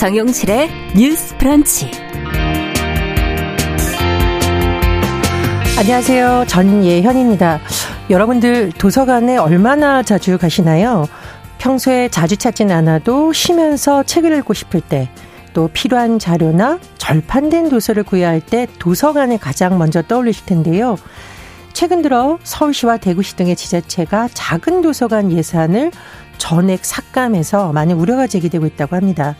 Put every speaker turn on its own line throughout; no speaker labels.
정용실의 뉴스 프런치.
안녕하세요. 전예현입니다. 여러분들 도서관에 얼마나 자주 가시나요? 평소에 자주 찾진 않아도 쉬면서 책을 읽고 싶을 때, 또 필요한 자료나 절판된 도서를 구해야 할때 도서관에 가장 먼저 떠올리실 텐데요. 최근 들어 서울시와 대구시 등의 지자체가 작은 도서관 예산을 전액 삭감해서 많은 우려가 제기되고 있다고 합니다.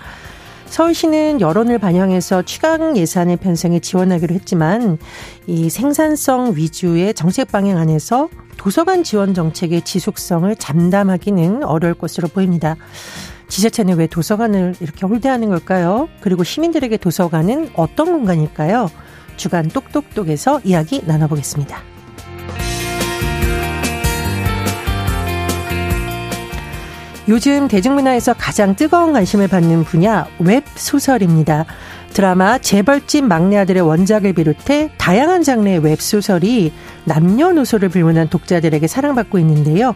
서울시는 여론을 반영해서 추강 예산을 편성에 지원하기로 했지만 이 생산성 위주의 정책 방향 안에서 도서관 지원 정책의 지속성을 잠담하기는 어려울 것으로 보입니다. 지자체는 왜 도서관을 이렇게 홀대하는 걸까요? 그리고 시민들에게 도서관은 어떤 공간일까요? 주간 똑똑똑에서 이야기 나눠보겠습니다. 요즘 대중문화에서 가장 뜨거운 관심을 받는 분야 웹소설입니다. 드라마 재벌집 막내 아들의 원작을 비롯해 다양한 장르의 웹소설이 남녀노소를 불문한 독자들에게 사랑받고 있는데요.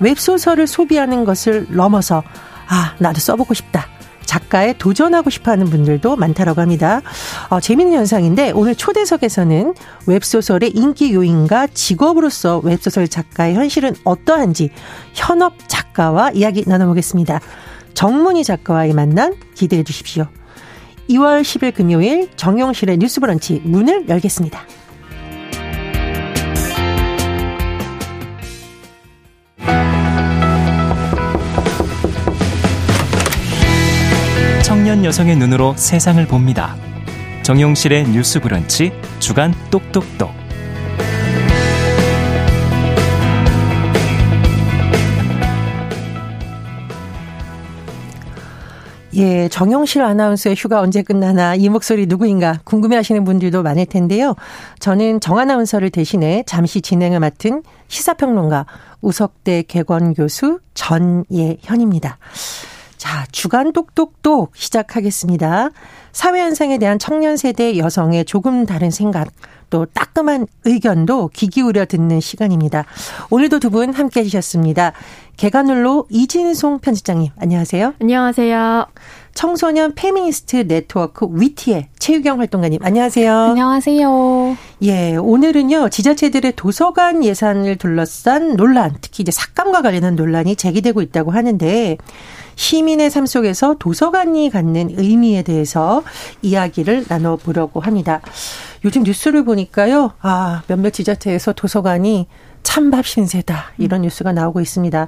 웹소설을 소비하는 것을 넘어서 아, 나도 써보고 싶다. 작가에 도전하고 싶어 하는 분들도 많다라고 합니다. 어, 재미있는 현상인데 오늘 초대석에서는 웹소설의 인기 요인과 직업으로서 웹소설 작가의 현실은 어떠한지 현업 작가와 이야기 나눠보겠습니다. 정문희 작가와의 만남 기대해 주십시오. 2월 10일 금요일 정용실의 뉴스 브런치 문을 열겠습니다.
청년 여성의 눈으로 세상을 봅니다. 정용실의 뉴스 브런치 주간 똑똑똑.
예, 정용실 아나운서의 휴가 언제 끝나나 이 목소리 누구인가 궁금해하시는 분들도 많을 텐데요. 저는 정 아나운서를 대신해 잠시 진행을 맡은 시사평론가 우석대 개건 교수 전예현입니다. 자, 주간 똑똑똑 시작하겠습니다. 사회 현상에 대한 청년 세대 여성의 조금 다른 생각, 또 따끔한 의견도 귀 기울여 듣는 시간입니다. 오늘도 두 분 함께 해주셨습니다. 계간홀로 이진송 편집장님, 안녕하세요.
안녕하세요.
청소년 페미니스트 네트워크 위티의 최유경 활동가님, 안녕하세요.
안녕하세요.
예, 오늘은요, 지자체들의 도서관 예산을 둘러싼 논란, 특히 이제 삭감과 관련한 논란이 제기되고 있다고 하는데, 시민의 삶 속에서 도서관이 갖는 의미에 대해서 이야기를 나눠보려고 합니다. 요즘 뉴스를 보니까요, 아, 몇몇 지자체에서 도서관이 찬밥 신세다 이런 뉴스가 나오고 있습니다.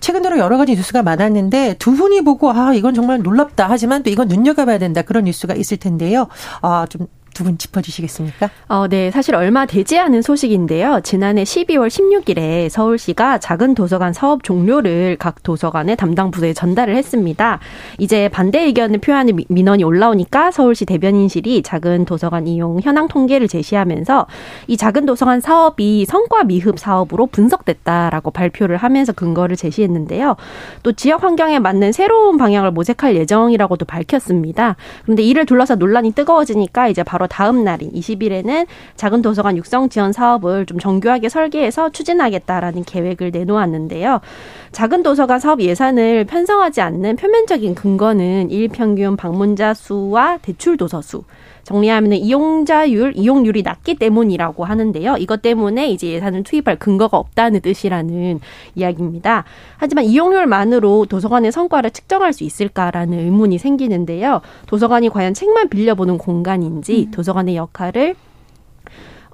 최근 들어 여러 가지 뉴스가 많았는데 두 분이 보고 아 이건 정말 놀랍다 하지만 또 이건 눈여겨봐야 된다 그런 뉴스가 있을 텐데요. 아좀 두분 짚어주시겠습니까?
어, 네. 사실 얼마 되지 않은 소식인데요. 지난해 12월 16일에 서울시가 작은 도서관 사업 종료를 각 도서관의 담당 부서에 전달을 했습니다. 이제 반대 의견을 표하는 민원이 올라오니까 서울시 대변인실이 작은 도서관 이용 현황 통계를 제시하면서 이 작은 도서관 사업이 성과 미흡 사업으로 분석됐다라고 발표를 하면서 근거를 제시했는데요. 또 지역 환경에 맞는 새로운 방향을 모색할 예정이라고도 밝혔습니다. 그런데 이를 둘러서 논란이 뜨거워지니까 이제 바로 바로 다음 날인 20일에는 작은 도서관 육성 지원 사업을 좀 정교하게 설계해서 추진하겠다라는 계획을 내놓았는데요. 작은 도서관 사업 예산을 편성하지 않는 표면적인 근거는 일평균 방문자 수와 대출 도서 수 정리하면 이용자율, 이용률이 낮기 때문이라고 하는데요. 이것 때문에 이제 예산을 투입할 근거가 없다는 뜻이라는 이야기입니다. 하지만 이용률만으로 도서관의 성과를 측정할 수 있을까라는 의문이 생기는데요. 도서관이 과연 책만 빌려보는 공간인지 음. 도서관의 역할을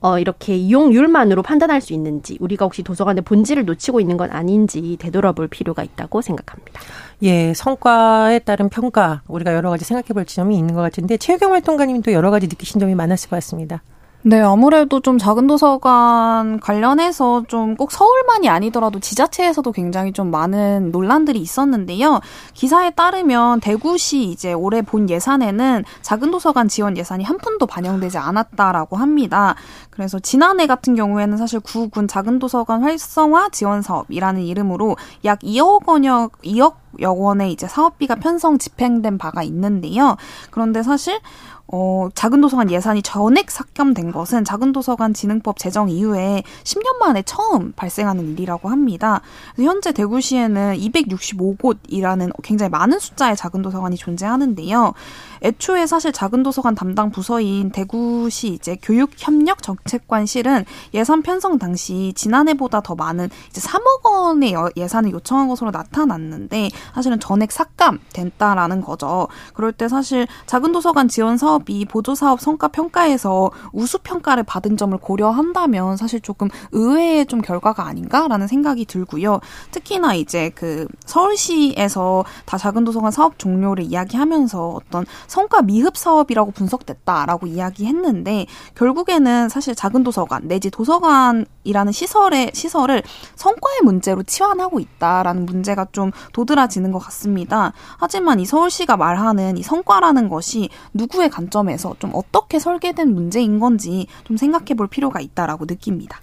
어, 이렇게 이용률만으로 판단할 수 있는지 우리가 혹시 도서관의 본질을 놓치고 있는 건 아닌지 되돌아볼 필요가 있다고 생각합니다.
예, 성과에 따른 평가 우리가 여러 가지 생각해 볼 지점이 있는 것 같은데 최경 활동가님도 여러 가지 느끼신 점이 많았을 것 같습니다.
네, 아무래도 좀 작은 도서관 관련해서 좀 꼭 서울만이 아니더라도 지자체에서도 굉장히 좀 많은 논란들이 있었는데요. 기사에 따르면 대구시 이제 올해 본 예산에는 작은 도서관 지원 예산이 한 푼도 반영되지 않았다라고 합니다. 그래서 지난해 같은 경우에는 사실 구군 작은 도서관 활성화 지원 사업이라는 이름으로 약 2억 원여 2억 원의 이제 사업비가 편성 집행된 바가 있는데요. 그런데 사실 어, 작은 도서관 예산이 전액 삭감된 것은 작은 도서관 진흥법 제정 이후에 10년 만에 처음 발생하는 일이라고 합니다. 현재 대구시에는 265곳이라는 굉장히 많은 숫자의 작은 도서관이 존재하는데요. 애초에 사실 작은 도서관 담당 부서인 대구시 이제 교육협력 정책관실은 예산 편성 당시 지난해보다 더 많은 이제 3억 원의 예산을 요청한 것으로 나타났는데 사실은 전액 삭감됐다라는 거죠. 그럴 때 사실 작은 도서관 지원 사업이 보조 사업 성과 평가에서 우수 평가를 받은 점을 고려한다면 사실 조금 의외의 좀 결과가 아닌가라는 생각이 들고요. 특히나 이제 그 서울시에서 다 작은 도서관 사업 종료를 이야기하면서 어떤 성과 미흡 사업이라고 분석됐다라고 이야기했는데 결국에는 사실 작은 도서관 내지 도서관이라는 시설의 시설을 성과의 문제로 치환하고 있다라는 문제가 좀 도드라지 는 것 같습니다. 하지만 이 서울시가 말하는 이 성과라는 것이 누구의 관점에서 좀 어떻게 설계된 문제인 건지 좀 생각해 볼 필요가 있다라고 느낍니다.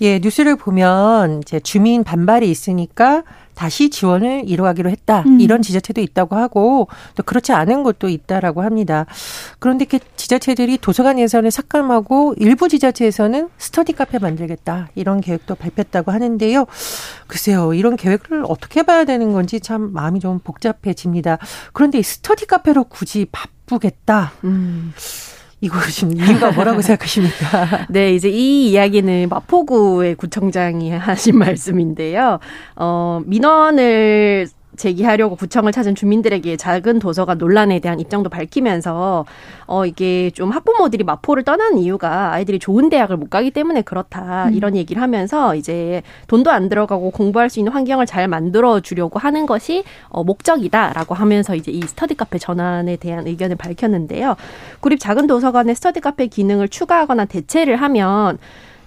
예, 뉴스를 보면 이제 주민 반발이 있으니까 다시 지원을 이루어가기로 했다. 음. 이런 지자체도 있다고 하고 또 그렇지 않은 곳도 있다라고 합니다. 그런데 그 지자체들이 도서관 예산을 삭감하고 일부 지자체에서는 스터디 카페 만들겠다. 이런 계획도 발표했다고 하는데요. 글쎄요. 이런 계획을 어떻게 봐야 되는 건지 참 마음이 좀 복잡해집니다. 그런데 이 스터디 카페로 굳이 바쁘겠다. 음. 지금 이유가 뭐라고 생각하십니까?
네, 이제 이 이야기는 마포구의 구청장이 하신 말씀인데요. 어, 민원을 제기하려고 구청을 찾은 주민들에게 작은 도서관 논란에 대한 입장도 밝히면서 어 이게 좀 학부모들이 마포를 떠나는 이유가 아이들이 좋은 대학을 못 가기 때문에 그렇다 음. 이런 얘기를 하면서 이제 돈도 안 들어가고 공부할 수 있는 환경을 잘 만들어 주려고 하는 것이 어 목적이다라고 하면서 이제 이 스터디 카페 전환에 대한 의견을 밝혔는데요. 구립 작은 도서관의 스터디 카페 기능을 추가하거나 대체를 하면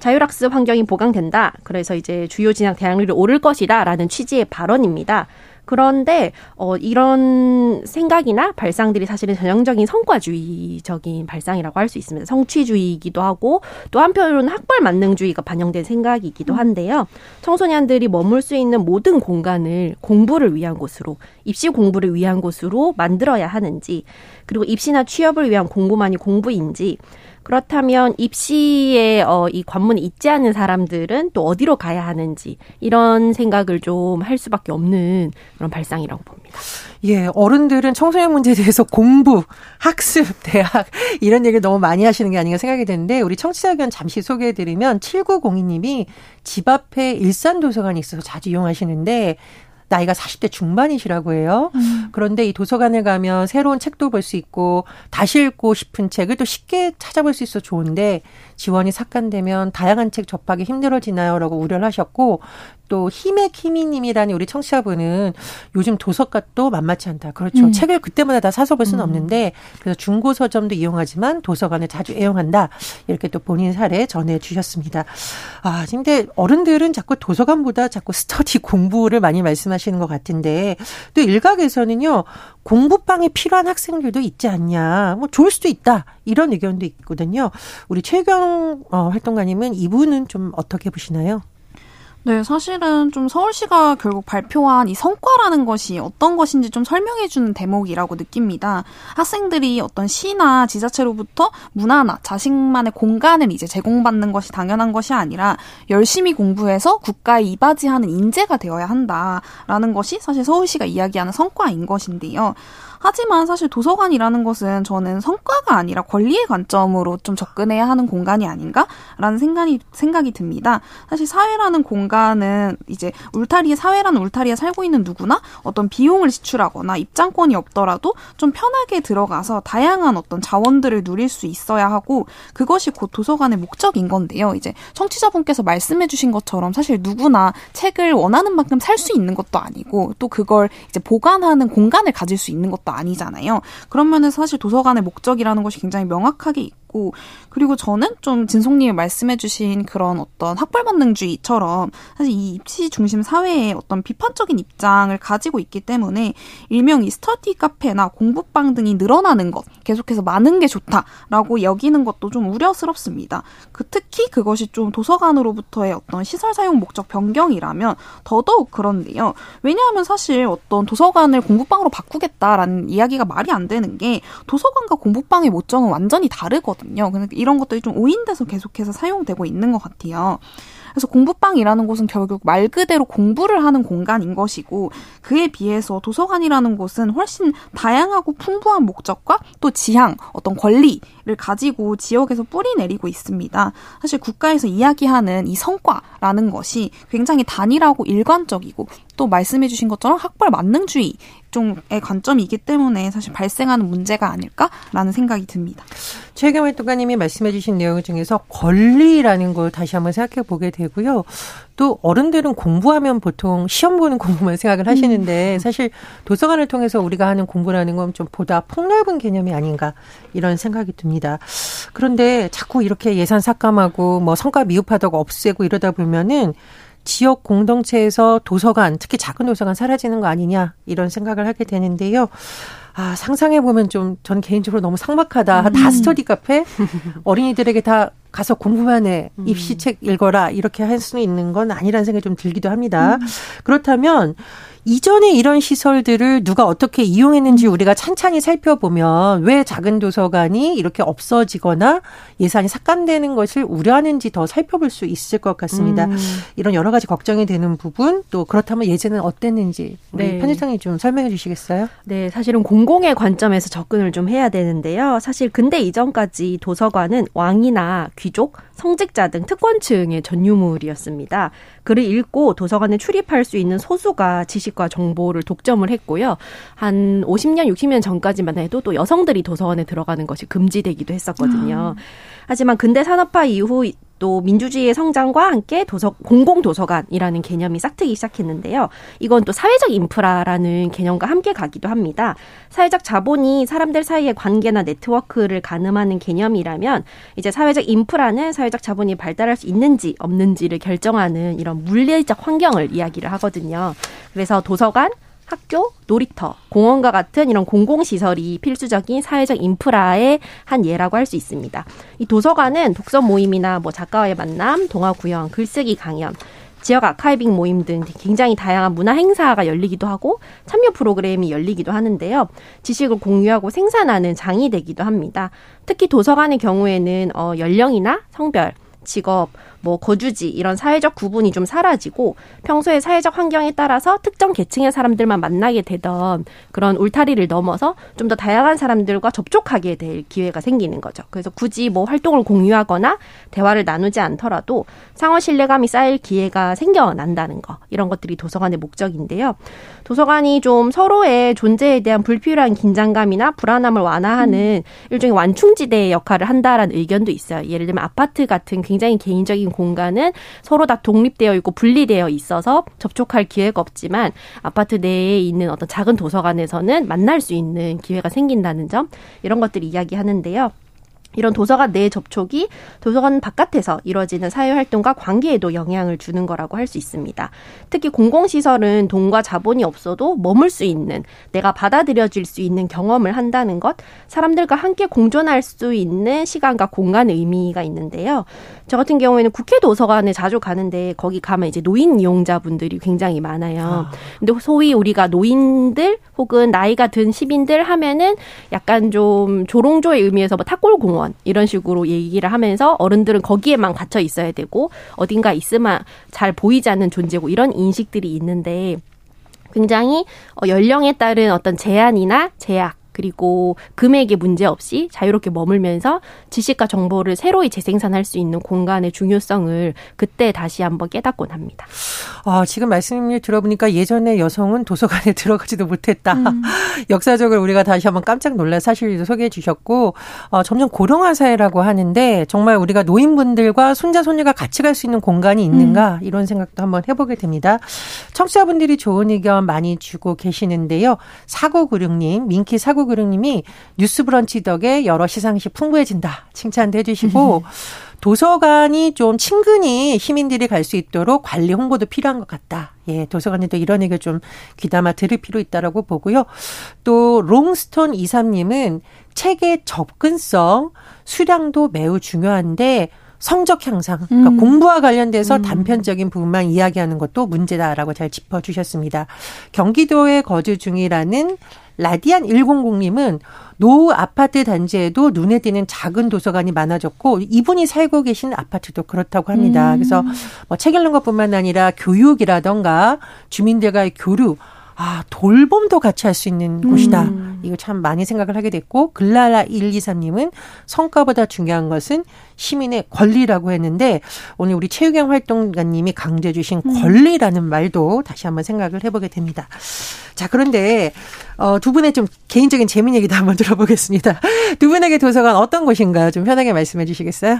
자율학습 환경이 보강된다. 그래서 이제 주요 진학 대학률이 오를 것이다라는 취지의 발언입니다. 그런데 어 이런 생각이나 발상들이 사실은 전형적인 성과주의적인 발상이라고 할 수 있습니다. 성취주의이기도 하고 또 한편으로는 학벌 만능주의가 반영된 생각이기도 한데요. 청소년들이 머물 수 있는 모든 공간을 공부를 위한 곳으로 입시 공부를 위한 곳으로 만들어야 하는지 그리고 입시나 취업을 위한 공부만이 공부인지 그렇다면 입시에 어, 이 관문이 있지 않은 사람들은 또 어디로 가야 하는지 이런 생각을 좀 할 수밖에 없는 그런 발상이라고 봅니다.
예, 어른들은 청소년 문제에 대해서 공부, 학습, 대학 이런 얘기를 너무 많이 하시는 게 아닌가 생각이 드는데 우리 청취자 의견 잠시 소개해드리면 7902님이 집 앞에 일산 도서관이 있어서 자주 이용하시는데 나이가 40대 중반이시라고 해요. 음. 그런데 이 도서관에 가면 새로운 책도 볼 수 있고 다시 읽고 싶은 책을 또 쉽게 찾아볼 수 있어 좋은데 지원이 삭감되면 다양한 책 접하기 힘들어지나요?라고 우려를 하셨고 또 힘의 키미님이라는 우리 청취자분은 요즘 도서값도 만만치 않다. 그렇죠. 음. 책을 그때마다 다 사서 볼 수는 음. 없는데 그래서 중고 서점도 이용하지만 도서관을 자주 애용한다. 이렇게 또 본인 사례 전해 주셨습니다. 아, 근데 어른들은 자꾸 도서관보다 자꾸 스터디 공부를 많이 말씀하시는 것 같은데 또 일각에서는요. 공부방이 필요한 학생들도 있지 않냐. 뭐 좋을 수도 있다. 이런 의견도 있거든요. 우리 최경 어, 활동가님은 이분은 좀 어떻게 보시나요?
네, 사실은 좀 서울시가 결국 발표한 이 성과라는 것이 어떤 것인지 좀 설명해주는 대목이라고 느낍니다. 학생들이 어떤 시나 지자체로부터 문화나 자식만의 공간을 이제 제공받는 것이 당연한 것이 아니라 열심히 공부해서 국가에 이바지하는 인재가 되어야 한다라는 것이 사실 서울시가 이야기하는 성과인 것인데요. 하지만 사실 도서관이라는 것은 저는 성과가 아니라 권리의 관점으로 좀 접근해야 하는 공간이 아닌가라는 생각이 생각이 듭니다. 사실 사회라는 공간은 이제 울타리에 사회라는 울타리에 살고 있는 누구나 어떤 비용을 지출하거나 입장권이 없더라도 좀 편하게 들어가서 다양한 어떤 자원들을 누릴 수 있어야 하고 그것이 곧 도서관의 목적인 건데요. 이제 청취자분께서 말씀해 주신 것처럼 사실 누구나 책을 원하는 만큼 살 수 있는 것도 아니고 또 그걸 이제 보관하는 공간을 가질 수 있는 것도 아니잖아요. 면에서 사실 도서관의 목적이라는 것이 굉장히 명확하게 있고 그리고 저는 좀 진송님이 말씀해주신 그런 어떤 학벌 만능주의처럼 사실 이 입시 중심 사회에 어떤 비판적인 입장을 가지고 있기 때문에 일명 이 스터디 카페나 공부방 등이 늘어나는 것 계속해서 많은 게 좋다라고 여기는 것도 좀 우려스럽습니다. 그 특히 그것이 좀 도서관으로부터의 어떤 시설 사용 목적 변경이라면 더더욱 그런데요. 왜냐하면 사실 어떤 도서관을 공부방으로 바꾸겠다라는 이야기가 말이 안 되는 게 도서관과 공부방의 모정은 완전히 다르거든요. 그러니까 이런 것들이 좀 오인돼서 계속해서 사용되고 있는 것 같아요. 그래서 공부방이라는 곳은 결국 말 그대로 공부를 하는 공간인 것이고 그에 비해서 도서관이라는 곳은 훨씬 다양하고 풍부한 목적과 또 지향, 어떤 권리를 가지고 지역에서 뿌리 내리고 있습니다. 사실 국가에서 이야기하는 이 성과라는 것이 굉장히 단일하고 일관적이고 또 말씀해 주신 것처럼 학벌 만능주의 쪽의 관점이기 때문에 사실 발생하는 문제가 아닐까라는 생각이 듭니다.
최경 활동가님이 말씀해 주신 내용 중에서 권리라는 걸 다시 한번 생각해 보게 되고요. 또 어른들은 공부하면 보통 시험 보는 공부만 생각을 하시는데 음. 사실 도서관을 통해서 우리가 하는 공부라는 건 좀 보다 폭넓은 개념이 아닌가 이런 생각이 듭니다. 그런데 자꾸 이렇게 예산 삭감하고 뭐 성과 미흡하다고 없애고 이러다 보면은 지역 공동체에서 도서관, 특히 작은 도서관 사라지는 거 아니냐 이런 생각을 하게 되는데요. 아, 상상해 보면 좀 전 개인적으로 너무 삭막하다. 음. 다 스터디 카페 어린이들에게 다 가서 공부만 해. 음. 입시책 읽어라. 이렇게 할수 있는 건 아니라는 생각이 좀 들기도 합니다. 음. 그렇다면 이전에 이런 시설들을 누가 어떻게 이용했는지 우리가 찬찬히 살펴보면 왜 작은 도서관이 이렇게 없어지거나 예산이 삭감되는 것을 우려하는지 더 살펴볼 수 있을 것 같습니다. 음. 이런 여러 가지 걱정이 되는 부분 또 그렇다면 예전은 어땠는지 네. 편집장님 좀 설명해 주시겠어요?
네, 사실은 공공의 관점에서 접근을 좀 해야 되는데요. 사실 근대 이전까지 도서관은 왕이나 귀족, 성직자 등 특권층의 전유물이었습니다. 글을 읽고 도서관에 출입할 수 있는 소수가 지식과 정보를 독점을 했고요. 한 50년, 60년 전까지만 해도 또 여성들이 도서관에 들어가는 것이 금지되기도 했었거든요. 음. 하지만 근대 산업화 이후 또 민주주의의 성장과 함께 도서 공공 도서관이라는 개념이 싹트기 시작했는데요. 이건 또 사회적 인프라라는 개념과 함께 가기도 합니다. 사회적 자본이 사람들 사이의 관계나 네트워크를 가늠하는 개념이라면 이제 사회적 인프라는 사회적 자본이 발달할 수 있는지 없는지를 결정하는 이런 물리적 환경을 이야기를 하거든요. 그래서 도서관, 학교, 놀이터, 공원과 같은 이런 공공시설이 필수적인 사회적 인프라의 한 예라고 할 수 있습니다. 이 도서관은 독서 모임이나 뭐 작가와의 만남, 동화 구형, 글쓰기 강연, 지역 아카이빙 모임 등 굉장히 다양한 문화 행사가 열리기도 하고 참여 프로그램이 열리기도 하는데요. 지식을 공유하고 생산하는 장이 되기도 합니다. 특히 도서관의 경우에는 어 연령이나 성별, 직업, 뭐 거주지 이런 사회적 구분이 좀 사라지고 평소에 사회적 환경에 따라서 특정 계층의 사람들만 만나게 되던 그런 울타리를 넘어서 좀 더 다양한 사람들과 접촉하게 될 기회가 생기는 거죠. 그래서 굳이 뭐 활동을 공유하거나 대화를 나누지 않더라도 상호 신뢰감이 쌓일 기회가 생겨난다는 거 이런 것들이 도서관의 목적인데요. 도서관이 좀 서로의 존재에 대한 불필요한 긴장감이나 불안함을 완화하는 음. 일종의 완충지대의 역할을 한다라는 의견도 있어요. 예를 들면 아파트 같은 굉장히 개인적인 공간은 서로 다 독립되어 있고 분리되어 있어서 접촉할 기회가 없지만 아파트 내에 있는 어떤 작은 도서관에서는 만날 수 있는 기회가 생긴다는 점 이런 것들을 이야기하는데요. 이런 도서관 내 접촉이 도서관 바깥에서 이루어지는 사회활동과 관계에도 영향을 주는 거라고 할 수 있습니다. 특히 공공시설은 돈과 자본이 없어도 머물 수 있는, 내가 받아들여질 수 있는 경험을 한다는 것, 사람들과 함께 공존할 수 있는 시간과 공간의 의미가 있는데요. 저 같은 경우에는 국회 도서관에 자주 가는데 거기 가면 이제 노인 이용자분들이 굉장히 많아요. 아. 근데 소위 우리가 노인들 혹은 나이가 든 시민들 하면은 약간 좀 조롱조의 의미에서 뭐 탁골공원 공원 이런 식으로 얘기를 하면서 어른들은 거기에만 갇혀 있어야 되고 어딘가 있으면 잘 보이지 않는 존재고 이런 인식들이 있는데 굉장히 어, 연령에 따른 어떤 제한이나 제약 그리고 금액에 문제 없이 자유롭게 머물면서 지식과 정보를 새로이 재생산할 수 있는 공간의 중요성을 그때 다시 한번 깨닫곤 합니다.
아, 지금 말씀을 들어보니까 예전에 여성은 도서관에 들어가지도 못했다. 음. 역사적으로 우리가 다시 한번 깜짝 놀랄 사실도 소개해 주셨고, 어, 점점 고령화 사회라고 하는데 정말 우리가 노인분들과 손자, 손녀가 같이 갈 수 있는 공간이 있는가 음. 이런 생각도 한번 해보게 됩니다. 청취자분들이 좋은 의견 많이 주고 계시는데요. 사고구룡님, 민키 사고 8996님이 뉴스 브런치 덕에 여러 시상식 풍부해진다. 칭찬도 해주시고, 도서관이 좀 친근히 시민들이 갈 수 있도록 관리 홍보도 필요한 것 같다. 예, 도서관에도 이런 얘기를 좀 귀담아 들을 필요 있다라고 보고요. 또 롱스톤 이삼님은 책의 접근성, 수량도 매우 중요한데 성적 향상, 그러니까 음. 공부와 관련돼서 음. 단편적인 부분만 이야기하는 것도 문제다라고 잘 짚어주셨습니다. 경기도에 거주 중이라는 라디안 100님은 노후 아파트 단지에도 눈에 띄는 작은 도서관이 많아졌고 이분이 살고 계신 아파트도 그렇다고 합니다. 음. 그래서 뭐 책 읽는 것뿐만 아니라 교육이라던가 주민들과의 교류 아, 돌봄도 같이 할 수 있는 음. 곳이다. 이거 참 많이 생각을 하게 됐고, 글라라 123님은 성과보다 중요한 것은 시민의 권리라고 했는데, 오늘 우리 체육형 활동가님이 강조해 주신 음. 권리라는 말도 다시 한번 생각을 해보게 됩니다. 자, 그런데, 어, 두 분의 좀 개인적인 재미 얘기도 한번 들어보겠습니다. 두 분에게 도서관 어떤 곳인가요? 좀 편하게 말씀해 주시겠어요?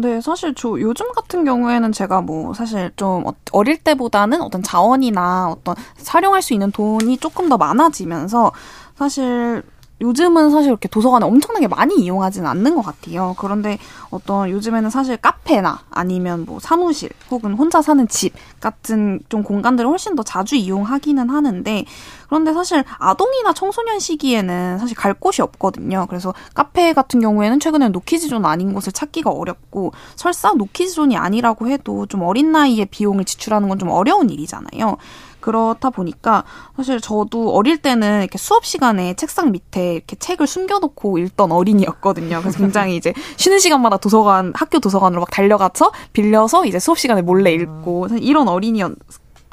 네, 사실 저 요즘 같은 경우에는 제가 뭐 사실 좀 어, 어릴 때보다는 어떤 자원이나 어떤 사용할 수 있는 돈이 조금 더 많아지면서 사실 요즘은 사실 이렇게 도서관을 엄청나게 많이 이용하지는 않는 것 같아요. 그런데 어떤 요즘에는 사실 카페나 아니면 뭐 사무실 혹은 혼자 사는 집 같은 좀 공간들을 훨씬 더 자주 이용하기는 하는데 그런데 사실 아동이나 청소년 시기에는 사실 갈 곳이 없거든요. 그래서 카페 같은 경우에는 최근에 노키즈존 아닌 곳을 찾기가 어렵고 설사 노키즈존이 아니라고 해도 좀 어린 나이에 비용을 지출하는 건 좀 어려운 일이잖아요. 그렇다 보니까 사실 저도 어릴 때는 이렇게 수업 시간에 책상 밑에 이렇게 책을 숨겨놓고 읽던 어린이였거든요. 그래서 굉장히 이제 쉬는 시간마다 도서관, 학교 도서관으로 막 달려가서 빌려서 이제 수업 시간에 몰래 읽고 이런 어린이였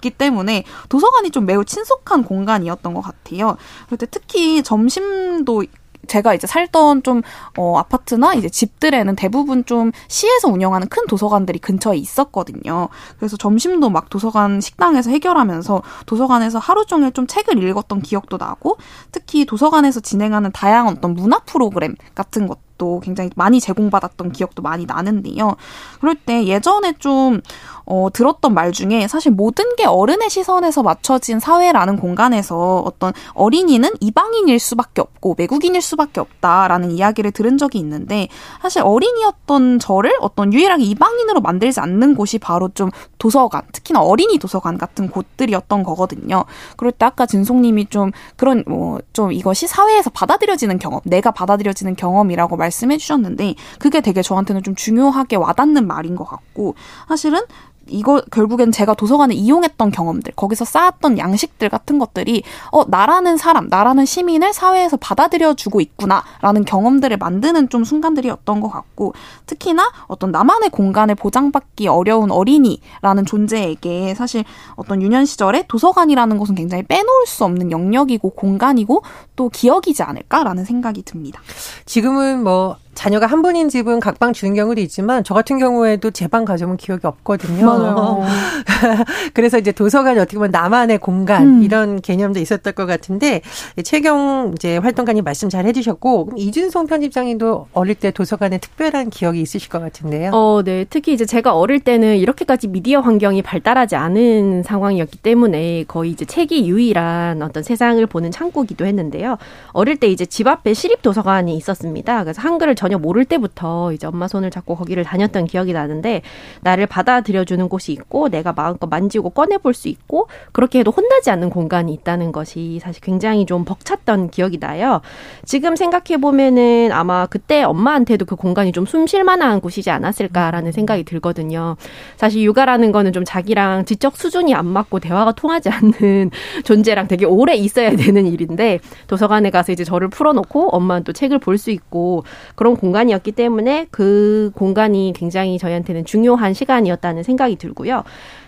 기 때문에 도서관이 좀 매우 친숙한 공간이었던 것 같아요. 그때 특히 점심도 제가 이제 살던 좀 어, 아파트나 이제 집들에는 대부분 좀 시에서 운영하는 큰 도서관들이 근처에 있었거든요. 그래서 점심도 막 도서관 식당에서 해결하면서 도서관에서 하루 종일 좀 책을 읽었던 기억도 나고 특히 도서관에서 진행하는 다양한 어떤 문화 프로그램 같은 것도 굉장히 많이 제공받았던 기억도 많이 나는데요. 그럴 때 예전에 좀 어, 들었던 말 중에 사실 모든 게 어른의 시선에서 맞춰진 사회라는 공간에서 어떤 어린이는 이방인일 수밖에 없고 외국인일 수밖에 없다라는 이야기를 들은 적이 있는데 사실 어린이였던 저를 어떤 유일하게 이방인으로 만들지 않는 곳이 바로 좀 도서관, 특히나 어린이 도서관 같은 곳들이었던 거거든요. 그럴 때 아까 진송님이 좀 그런 뭐 좀 이것이 사회에서 받아들여지는 경험, 내가 받아들여지는 경험이라고 말 씀해 주셨는데 그게 되게 저한테는 좀 중요하게 와닿는 말인 것 같고 사실은 이거 결국엔 제가 도서관을 이용했던 경험들, 거기서 쌓았던 양식들 같은 것들이 어 나라는 사람, 나라는 시민을 사회에서 받아들여 주고 있구나라는 경험들을 만드는 좀 순간들이었던 것 같고 특히나 어떤 나만의 공간을 보장받기 어려운 어린이라는 존재에게 사실 어떤 유년 시절에 도서관이라는 것은 굉장히 빼놓을 수 없는 영역이고 공간이고 또 기억이지 않을까라는 생각이 듭니다.
지금은 뭐 자녀가 한 분인 집은 각방 주는 경우도 있지만 저 같은 경우에도 제 방 가져오면 기억이 없거든요.
맞아요.
그래서 이제 도서관이 어떻게 보면 나만의 공간 음. 이런 개념도 있었던 것 같은데 최경 이제 활동가님 말씀 잘 해주셨고 이준송 편집장님도 어릴 때 도서관에 특별한 기억이 있으실 것 같은데요.
어, 네. 특히 이제 제가 어릴 때는 이렇게까지 미디어 환경이 발달하지 않은 상황이었기 때문에 거의 이제 책이 유일한 어떤 세상을 보는 창구기도 했는데요. 어릴 때 이제 집 앞에 시립 도서관이 있었습니다. 그래서 한글을 전혀 모를 때부터 이제 엄마 손을 잡고 거기를 다녔던 기억이 나는데 나를 받아들여주는 곳이 있고 내가 마음껏 만지고 꺼내볼 수 있고 그렇게 해도 혼나지 않는 공간이 있다는 것이 사실 굉장히 좀 벅찼던 기억이 나요. 지금 생각해 보면은 아마 그때 엄마한테도 그 공간이 좀 숨 쉴 만한 곳이지 않았을까라는 생각이 들거든요. 사실 육아라는 거는 좀 자기랑 지적 수준이 안 맞고 대화가 통하지 않는 존재랑 되게 오래 있어야 되는 일인데 도서관에 가서 이제 저를 풀어놓고 엄마는 또 책을 볼 수 있고 그런 공간이었기 때문에 그 공간이 굉장히 저희한테는 중요한 시간이었다는 생각이 들고요.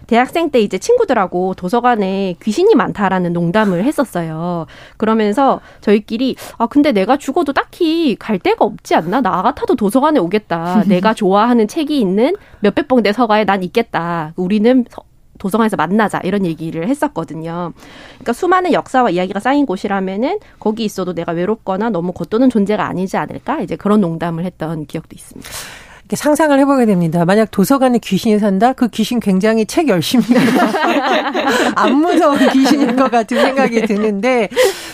대학생 때 이제 친구들하고 도서관에 귀신이 많다라는 농담을 했었어요. 그러면서 저희끼리 아 근데 내가 죽어도 딱히 갈 데가 없지 않나? 나 같아도 도서관에 오겠다. 내가 좋아하는 책이 있는 몇백 봉대 서가에 난 있겠다. 우리는 도서관에서 만나자 이런 얘기를 했었거든요. 그러니까 수많은 역사와 이야기가 쌓인 곳이라면은 거기 있어도 내가 외롭거나 너무 겉도는 존재가 아니지 않을까 이제 그런 농담을 했던 기억도 있습니다.
상상을 해보게 됩니다. 만약 도서관에 귀신이 산다? 그 귀신 굉장히 책 열심히 안 무서운 귀신인 것 같은 생각이 드는데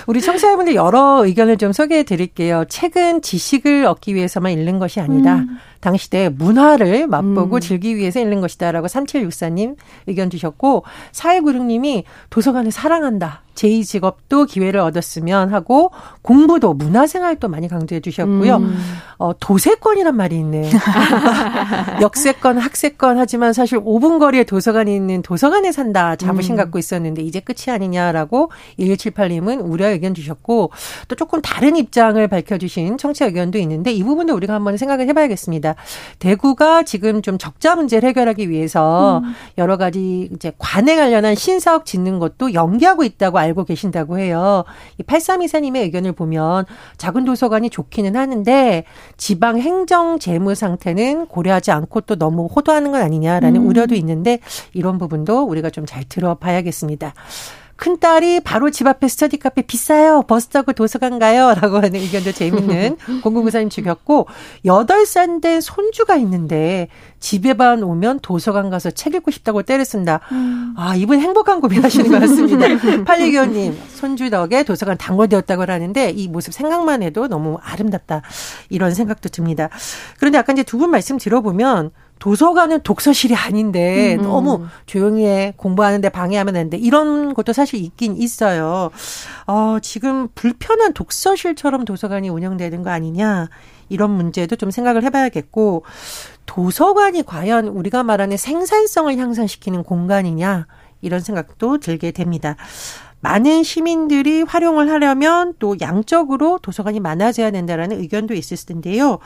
우리 청취자분들 여러 의견을 좀 소개해 드릴게요. 책은 지식을 얻기 위해서만 읽는 것이 아니다. 음. 당시 대 문화를 맛보고 음. 즐기기 위해서 읽는 것이다라고 3764님 의견 주셨고 4196님이 도서관을 사랑한다. 제2 직업도 기회를 얻었으면 하고 공부도 문화생활도 많이 강조해 주셨고요. 음. 어, 도세권이란 말이 있네요. 역세권, 학세권 하지만 사실 5분 거리에 도서관이 있는 도서관에 산다 자부심 음. 갖고 있었는데 이제 끝이 아니냐라고 1178님은 우려 의견 주셨고 또 조금 다른 입장을 밝혀주신 청취 의견도 있는데 이 부분도 우리가 한번 생각을 해봐야겠습니다. 대구가 지금 좀 적자 문제를 해결하기 위해서 음. 여러 가지 이제 관에 관련한 신사업 짓는 것도 연기하고 있다고 알고 계신다고 해요. 이 8324님의 의견을 보면 작은 도서관이 좋기는 하는데 지방 행정 재무 상태는 고려하지 않고 또 너무 호도하는 건 아니냐라는 음. 우려도 있는데 이런 부분도 우리가 좀 잘 들어봐야겠습니다. 큰 딸이 바로 집 앞에 스터디 카페 비싸요. 버스 타고 도서관 가요. 라고 하는 의견도 재밌는 공공구사님 주셨고, 8살 된 손주가 있는데, 집에만 오면 도서관 가서 책 읽고 싶다고 때를 쓴다. 음. 아, 이분 행복한 고민 하시는 것 같습니다. 팔리교님, 손주 덕에 도서관 단골되었다고 하는데, 이 모습 생각만 해도 너무 아름답다. 이런 생각도 듭니다. 그런데 아까 이제 두 분 말씀 들어보면, 도서관은 독서실이 아닌데 음. 너무 조용히 해 공부하는데 방해하면 안 돼. 이런 것도 사실 있긴 있어요. 어, 지금 불편한 독서실처럼 도서관이 운영되는 거 아니냐. 이런 문제도 좀 생각을 해봐야겠고 도서관이 과연 우리가 말하는 생산성을 향상시키는 공간이냐 이런 생각도 들게 됩니다. 많은 시민들이 활용을 하려면 또 양적으로 도서관이 많아져야 된다라는 의견도 있을 텐데요.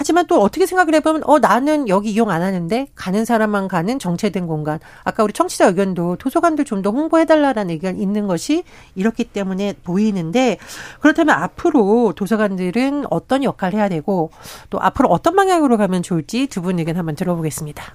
하지만 또 어떻게 생각을 해보면 어 나는 여기 이용 안 하는데 가는 사람만 가는 정체된 공간. 아까 우리 청취자 의견도 도서관들 좀 더 홍보해달라는 의견 있는 것이 이렇기 때문에 보이는데 그렇다면 앞으로 도서관들은 어떤 역할을 해야 되고 또 앞으로 어떤 방향으로 가면 좋을지 두 분 의견 한번 들어보겠습니다.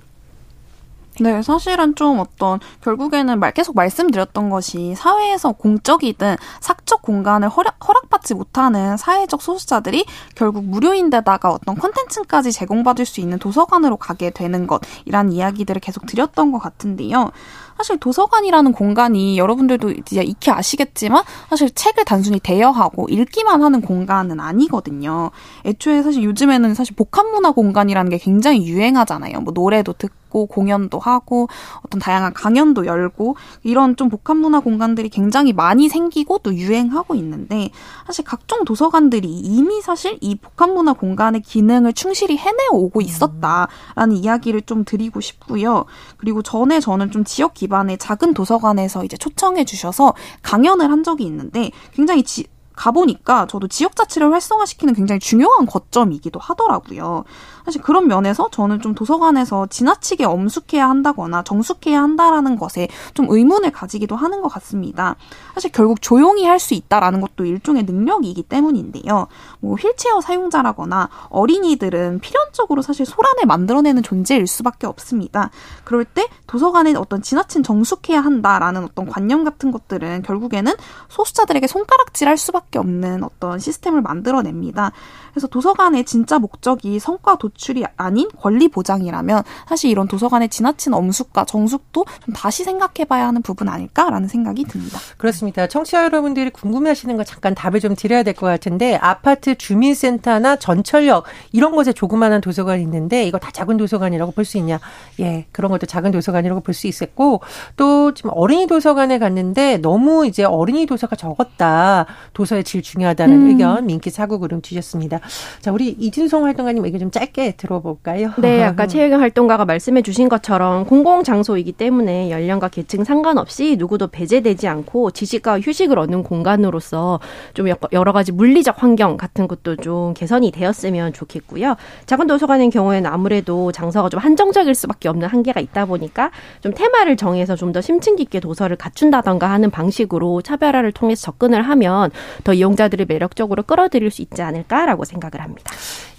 네, 사실은 좀 어떤 결국에는 말 계속 말씀드렸던 것이 사회에서 공적이든 사적 공간을 허락, 허락받지 못하는 사회적 소수자들이 결국 무료인데다가 어떤 콘텐츠까지 제공받을 수 있는 도서관으로 가게 되는 것이란 이야기들을 계속 드렸던 것 같은데요. 사실 도서관이라는 공간이 여러분들도 이제 익히 아시겠지만 사실 책을 단순히 대여하고 읽기만 하는 공간은 아니거든요. 애초에 사실 요즘에는 사실 복합문화 공간이라는 게 굉장히 유행하잖아요. 뭐 노래도 듣고 공연도 하고 어떤 다양한 강연도 열고 이런 좀 복합 문화 공간들이 굉장히 많이 생기고 또 유행하고 있는데 사실 각종 도서관들이 이미 사실 이 복합 문화 공간의 기능을 충실히 해내오고 있었다라는 이야기를 좀 드리고 싶고요. 그리고 전에 저는 좀 지역 기 기반의 작은 도서관에서 이제 초청해 주셔서 강연을 한 적이 있는데 굉장히 지, 가보니까 저도 지역 자치를 활성화시키는 굉장히 중요한 거점이기도 하더라고요. 사실 그런 면에서 저는 좀 도서관에서 지나치게 엄숙해야 한다거나 정숙해야 한다라는 것에 좀 의문을 가지기도 하는 것 같습니다. 사실 결국 조용히 할 수 있다라는 것도 일종의 능력이기 때문인데요. 뭐 휠체어 사용자라거나 어린이들은 필연적으로 사실 소란을 만들어내는 존재일 수밖에 없습니다. 그럴 때 도서관에 어떤 지나친 정숙해야 한다라는 어떤 관념 같은 것들은 결국에는 소수자들에게 손가락질할 수밖에 없는 어떤 시스템을 만들어냅니다. 그래서 도서관의 진짜 목적이 성과 도출 이 아닌 권리 보장이라면 사실 이런 도서관의 지나친 엄숙과 정숙도 좀 다시 생각해봐야 하는 부분 아닐까라는 생각이 듭니다.
그렇습니다. 청취자 여러분들이 궁금해하시는 거 잠깐 답을 좀 드려야 될 것 같은데 아파트 주민센터나 전철역 이런 곳에 조그마한 도서관이 있는데 이거 다 작은 도서관이라고 볼 수 있냐? 예, 그런 것도 작은 도서관이라고 볼 수 있었고 또 지금 어린이 도서관에 갔는데 너무 이제 어린이 도서가 적었다. 도서의 질 중요하다는 음. 의견 민기 사구 그름 주셨습니다. 자, 우리 이진송 활동가님 얘기 좀 짧게 들어볼까요?
네, 아까 최혜경 활동가가 말씀해 주신 것처럼 공공장소이기 때문에 연령과 계층 상관없이 누구도 배제되지 않고 지식과 휴식을 얻는 공간으로서 좀 여러 가지 물리적 환경 같은 것도 좀 개선이 되었으면 좋겠고요. 작은 도서관의 경우에는 아무래도 장소가 좀 한정적일 수밖에 없는 한계가 있다 보니까 좀 테마를 정해서 좀 더 심층 깊게 도서를 갖춘다던가 하는 방식으로 차별화를 통해서 접근을 하면 더 이용자들을 매력적으로 끌어들일 수 있지 않을까라고. 생각을 합니다.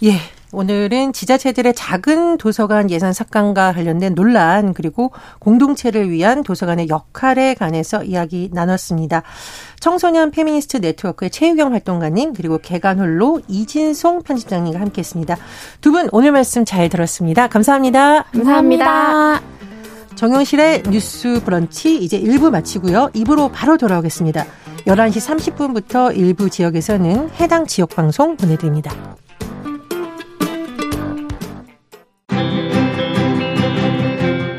예. 오늘은 지자체들의 작은 도서관 예산 삭감과 관련된 논란 그리고 공동체를 위한 도서관의 역할에 관해서 이야기 나눴습니다. 청소년 페미니스트 네트워크의 최유경 활동가님 그리고 계간홀로 이진송 편집장님과 함께했습니다. 두 분 오늘 말씀 잘 들었습니다. 감사합니다.
감사합니다.
정용실의 뉴스 브런치 이제 1부 마치고요. 2부로 바로 돌아오겠습니다. 11시 30분부터 일부 지역에서는 해당 지역 방송 보내드립니다.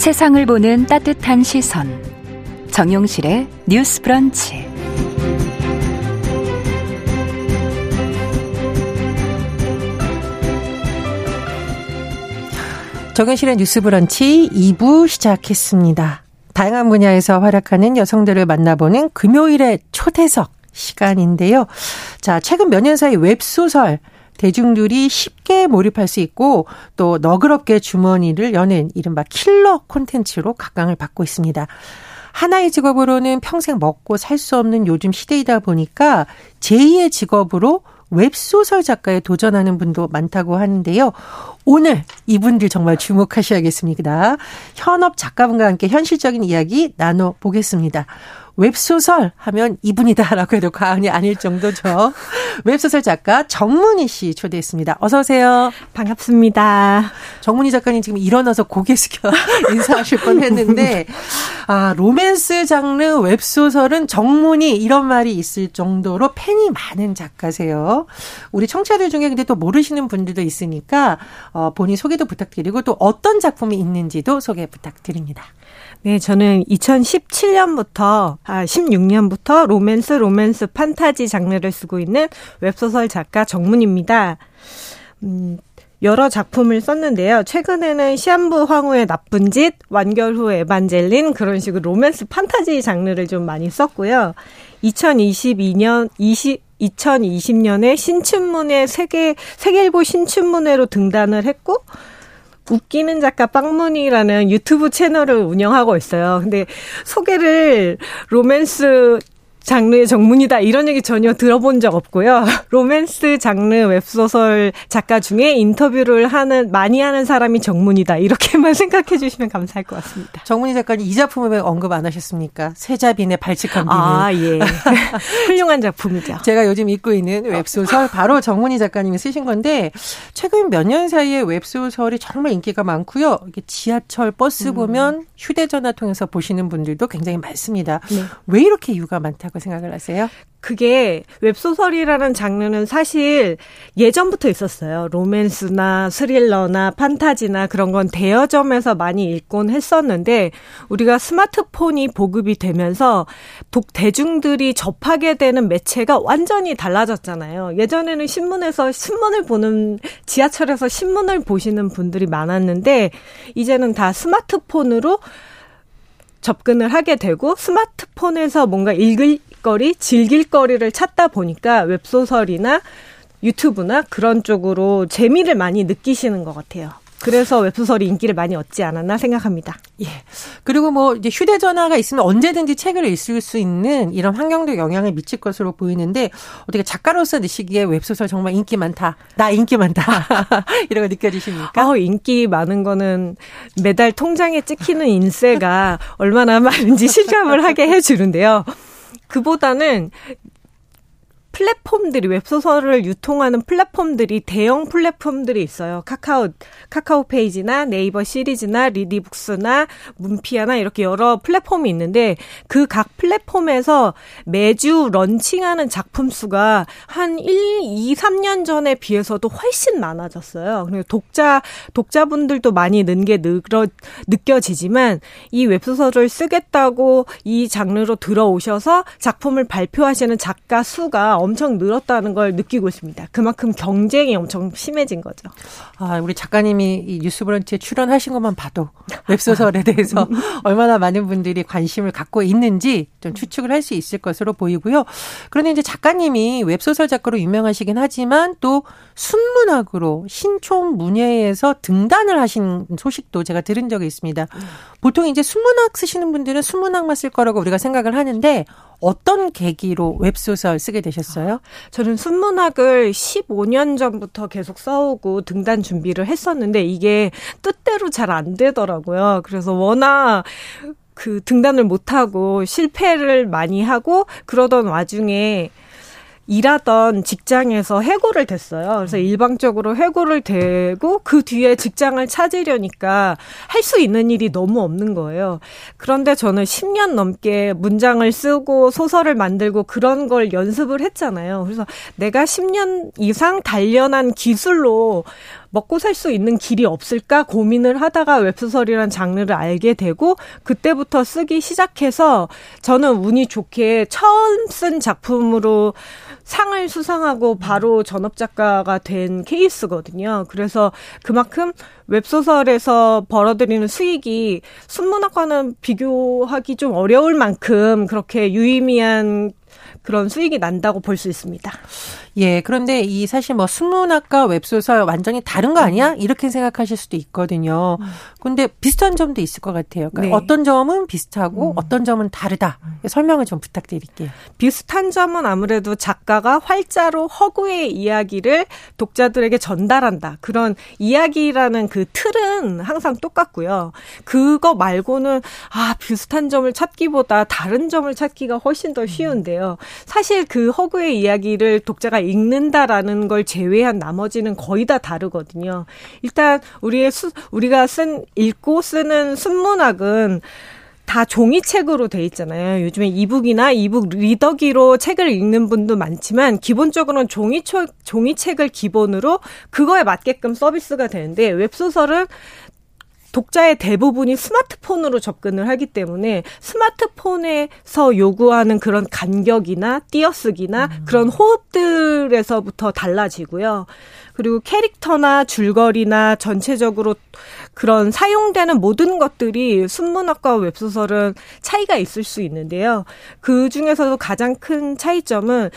세상을 보는 따뜻한 시선. 정용실의 뉴스 브런치.
정용실의 뉴스 브런치 2부 시작했습니다. 다양한 분야에서 활약하는 여성들을 만나보는 금요일의 초대석 시간인데요. 자, 최근 몇 년 사이 웹소설 대중들이 쉽게 몰입할 수 있고 또 너그럽게 주머니를 여는 이른바 킬러 콘텐츠로 각광을 받고 있습니다. 하나의 직업으로는 평생 먹고 살 수 없는 요즘 시대이다 보니까 제2의 직업으로 웹소설 작가에 도전하는 분도 많다고 하는데요. 오늘 이분들 정말 주목하셔야겠습니다. 현업 작가분과 함께 현실적인 이야기 나눠보겠습니다. 웹소설 하면 이분이다라고 해도 과언이 아닐 정도죠. 웹소설 작가 정무늬 씨 초대했습니다. 어서 오세요.
반갑습니다.
정무늬 작가님 지금 일어나서 고개 숙여 인사하실 뻔 했는데 아 로맨스 장르 웹소설은 정무늬 이런 말이 있을 정도로 팬이 많은 작가세요. 우리 청취자들 중에 근데 또 모르시는 분들도 있으니까 어, 본인 소개도 부탁드리고 또 어떤 작품이 있는지도 소개 부탁드립니다.
네, 저는 2017년부터, 아, 16년부터 로맨스, 로맨스, 판타지 장르를 쓰고 있는 웹소설 작가 정문입니다. 음, 여러 작품을 썼는데요. 최근에는 시한부 황후의 나쁜 짓, 완결 후 에반젤린 그런 식으로 로맨스 판타지 장르를 좀 많이 썼고요. 2022년 20 2020년에 신춘문예 세계 세계일보 신춘문예로 등단을 했고 웃기는 작가 빵문이라는 유튜브 채널을 운영하고 있어요. 근데 소개를 로맨스 장르의 정무늬다 이런 얘기 전혀 들어본 적 없고요. 로맨스 장르 웹소설 작가 중에 인터뷰를 하는 많이 하는 사람이 정무늬다 이렇게만 생각해 주시면 감사할 것 같습니다.
정무늬 작가님 이 작품을 왜 언급 안 하셨습니까? 세자빈의 발칙한 비밀.
아 예. 훌륭한 작품이죠.
제가 요즘 읽고 있는 웹소설 바로 정무늬 작가님이 쓰신 건데 최근 몇 년 사이에 웹소설이 정말 인기가 많고요. 지하철 버스 음. 보면 휴대전화 통해서 보시는 분들도 굉장히 많습니다. 네. 왜 이렇게 이유가 많다 고 생각을 하세요?
그게 웹소설이라는 장르는 사실 예전부터 있었어요. 로맨스나 스릴러나 판타지나 그런 건 대여점에서 많이 읽곤 했었는데 우리가 스마트폰이 보급이 되면서 독 대중들이 접하게 되는 매체가 완전히 달라졌잖아요. 예전에는 신문에서 신문을 보는 지하철에서 신문을 보시는 분들이 많았는데 이제는 다 스마트폰으로 접근을 하게 되고 스마트폰에서 뭔가 읽을 거리, 즐길 거리를 찾다 보니까 웹소설이나 유튜브나 그런 쪽으로 재미를 많이 느끼시는 것 같아요. 그래서 웹소설이 인기를 많이 얻지 않았나 생각합니다.
예. 그리고 뭐 이제 휴대전화가 있으면 언제든지 책을 읽을 수 있는 이런 환경도 영향을 미칠 것으로 보이는데 어떻게 작가로서 느시기에 웹소설 정말 인기 많다. 나 인기 많다. 이런 거 느껴지십니까?
어, 인기 많은 거는 매달 통장에 찍히는 인세가 얼마나 많은지 실감을 하게 해주는데요. 그보다는 플랫폼들이 웹소설을 유통하는 플랫폼들이 대형 플랫폼들이 있어요. 카카오 카카오 페이지나 네이버 시리즈나 리디북스나 문피아나 이렇게 여러 플랫폼이 있는데 그 각 플랫폼에서 매주 런칭하는 작품 수가 한 1, 2, 3년 전에 비해서도 훨씬 많아졌어요. 그리고 독자 독자분들도 많이 는 게 느껴지지만 이 웹소설을 쓰겠다고 이 장르로 들어오셔서 작품을 발표하시는 작가 수가 엄청 늘었다는 걸 느끼고 있습니다. 그만큼 경쟁이 엄청 심해진 거죠.
아, 우리 작가님이 이 뉴스브런치에 출연하신 것만 봐도 웹소설에 대해서 얼마나 많은 분들이 관심을 갖고 있는지 좀 추측을 할 수 있을 것으로 보이고요. 그런데 이제 작가님이 웹소설 작가로 유명하시긴 하지만 또 순문학으로 신촌 문예에서 등단을 하신 소식도 제가 들은 적이 있습니다. 보통 이제 순문학 쓰시는 분들은 순문학만 쓸 거라고 우리가 생각을 하는데 어떤 계기로 웹소설 쓰게 되셨어요? 써오셨어요?
저는 순문학을 15년 전부터 계속 써오고 등단 준비를 했었는데 이게 뜻대로 잘 안 되더라고요. 그래서 워낙 그 등단을 못하고 실패를 많이 하고 그러던 와중에 일하던 직장에서 해고를 됐어요. 그래서 음. 일방적으로 해고를 되고 그 뒤에 직장을 찾으려니까 할 수 있는 일이 너무 없는 거예요. 그런데 저는 10년 넘게 문장을 쓰고 소설을 만들고 그런 걸 연습을 했잖아요. 그래서 내가 10년 이상 단련한 기술로 먹고 살 수 있는 길이 없을까 고민을 하다가 웹소설이란 장르를 알게 되고 그때부터 쓰기 시작해서 저는 운이 좋게 처음 쓴 작품으로 상을 수상하고 바로 전업 작가가 된 케이스거든요. 그래서 그만큼 웹소설에서 벌어들이는 수익이 순문학과는 비교하기 좀 어려울 만큼 그렇게 유의미한 그런 수익이 난다고 볼 수 있습니다.
예, 그런데 이 사실 뭐 순문학과 웹소설 완전히 다른 거 아니야? 이렇게 생각하실 수도 있거든요. 음. 근데 비슷한 점도 있을 것 같아요. 그러니까 네. 어떤 점은 비슷하고 음. 어떤 점은 다르다. 설명을 좀 부탁드릴게요.
비슷한 점은 아무래도 작가가 활자로 허구의 이야기를 독자들에게 전달한다. 그런 이야기라는 그 틀은 항상 똑같고요. 그거 말고는 아, 비슷한 점을 찾기보다 다른 점을 찾기가 훨씬 더 쉬운데요. 사실 그 허구의 이야기를 독자가 읽는다라는 걸 제외한 나머지는 거의 다 다르거든요. 일단 우리의 수, 우리가 쓴 읽고 쓰는 순문학은 다 종이책으로 돼 있잖아요. 요즘에 이북이나 이북 리더기로 책을 읽는 분도 많지만 기본적으로는 종이책 종이책을 기본으로 그거에 맞게끔 서비스가 되는데 웹소설은 독자의 대부분이 스마트폰으로 접근을 하기 때문에 스마트폰에서 요구하는 그런 간격이나 띄어쓰기나 음. 그런 호흡들에서부터 달라지고요. 그리고 캐릭터나 줄거리나 전체적으로 그런 사용되는 모든 것들이 순문학과 웹소설은 차이가 있을 수 있는데요. 그 중에서도 가장 큰 차이점은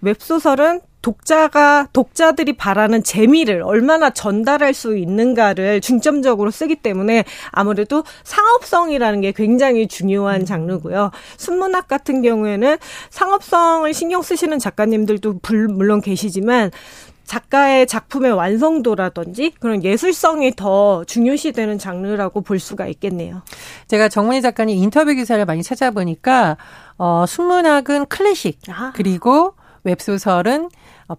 웹소설은 독자가 독자들이 바라는 재미를 얼마나 전달할 수 있는가를 중점적으로 쓰기 때문에 아무래도 상업성이라는 게 굉장히 중요한 장르고요. 순문학 같은 경우에는 상업성을 신경 쓰시는 작가님들도 물론 계시지만 작가의 작품의 완성도라든지 그런 예술성이 더 중요시되는 장르라고 볼 수가 있겠네요.
제가 정문희 작가님 인터뷰 기사를 많이 찾아보니까 어 순문학은 클래식 아. 그리고 웹소설은 어,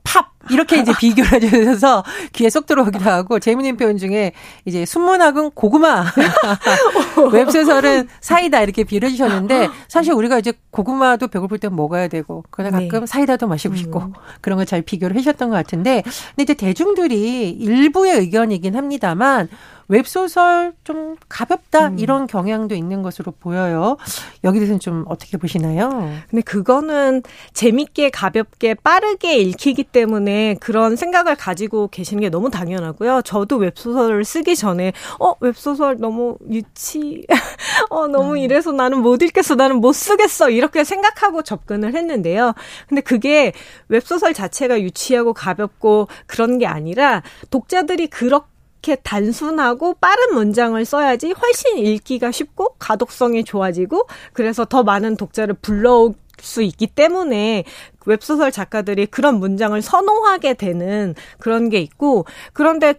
팝 이렇게 이제 비교를 해주셔서 귀에 쏙 들어오기도 하고 재미있는 표현 중에 이제 순문학은 고구마 웹소설은 사이다 이렇게 비교해 주셨는데 사실 우리가 이제 고구마도 배고플 때 먹어야 되고 그러다 네. 가끔 네. 사이다도 마시고 싶고 음. 그런 걸 잘 비교를 해주셨던 것 같은데 근데 이제 대중들이 일부의 의견이긴 합니다만 웹소설 좀 가볍다 음. 이런 경향도 있는 것으로 보여요. 여기 대해서는 좀 어떻게 보시나요?
근데 그거는 재밌게 가볍게 빠르게 읽히기 때문에 그런 생각을 가지고 계시는 게 너무 당연하고요. 저도 웹소설을 쓰기 전에 어 웹소설 너무 유치 어 너무 음. 이래서 나는 못 읽겠어 나는 못 쓰겠어 이렇게 생각하고 접근을 했는데요. 근데 그게 웹소설 자체가 유치하고 가볍고 그런 게 아니라 독자들이 그렇게 이렇게 단순하고 빠른 문장을 써야지 훨씬 읽기가 쉽고 가독성이 좋아지고 그래서 더 많은 독자를 불러올 수 있기 때문에 웹소설 작가들이 그런 문장을 선호하게 되는 그런 게 있고 그런데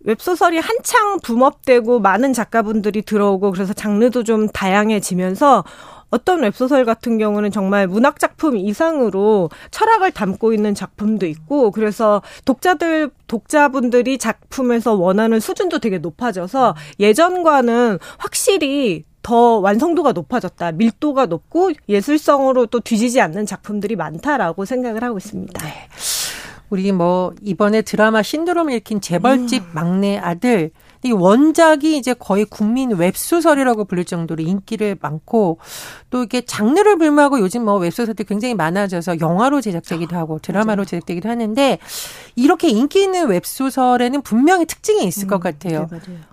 웹소설이 한창 붐업되고 많은 작가분들이 들어오고 그래서 장르도 좀 다양해지면서 어떤 웹소설 같은 경우는 정말 문학 작품 이상으로 철학을 담고 있는 작품도 있고 그래서 독자들 독자분들이 작품에서 원하는 수준도 되게 높아져서 예전과는 확실히 더 완성도가 높아졌다. 밀도가 높고 예술성으로 또 뒤지지 않는 작품들이 많다라고 생각을 하고 있습니다. 네.
우리 뭐 이번에 드라마 신드롬 일으킨 재벌집 음. 막내 아들 이 원작이 이제 거의 국민 웹소설이라고 불릴 정도로 인기를 많고 또 이게 장르를 불문하고 요즘 뭐 웹소설들이 굉장히 많아져서 영화로 제작되기도 하고 아, 드라마로 제작되기도 하는데 이렇게 인기 있는 웹소설에는 분명히 특징이 있을 음, 것 같아요.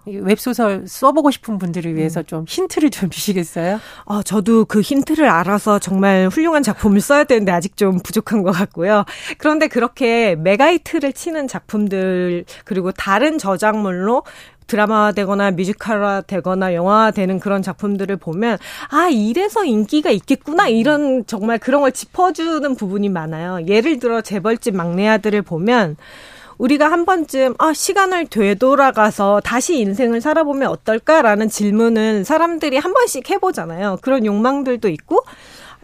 네, 웹소설 써보고 싶은 분들을 위해서 음. 좀 힌트를 좀 주시겠어요?
어, 저도 그 힌트를 알아서 정말 훌륭한 작품을 써야 되는데 아직 좀 부족한 것 같고요. 그런데 그렇게 메가히트를 치는 작품들 그리고 다른 저작물로 드라마화 되거나 뮤지컬화 되거나 영화화 되는 그런 작품들을 보면 아, 이래서 인기가 있겠구나. 이런 정말 그런 걸 짚어주는 부분이 많아요. 예를 들어 재벌집 막내 아들을 보면 우리가 한 번쯤 아 시간을 되돌아가서 다시 인생을 살아보면 어떨까라는 질문은 사람들이 한 번씩 해보잖아요. 그런 욕망들도 있고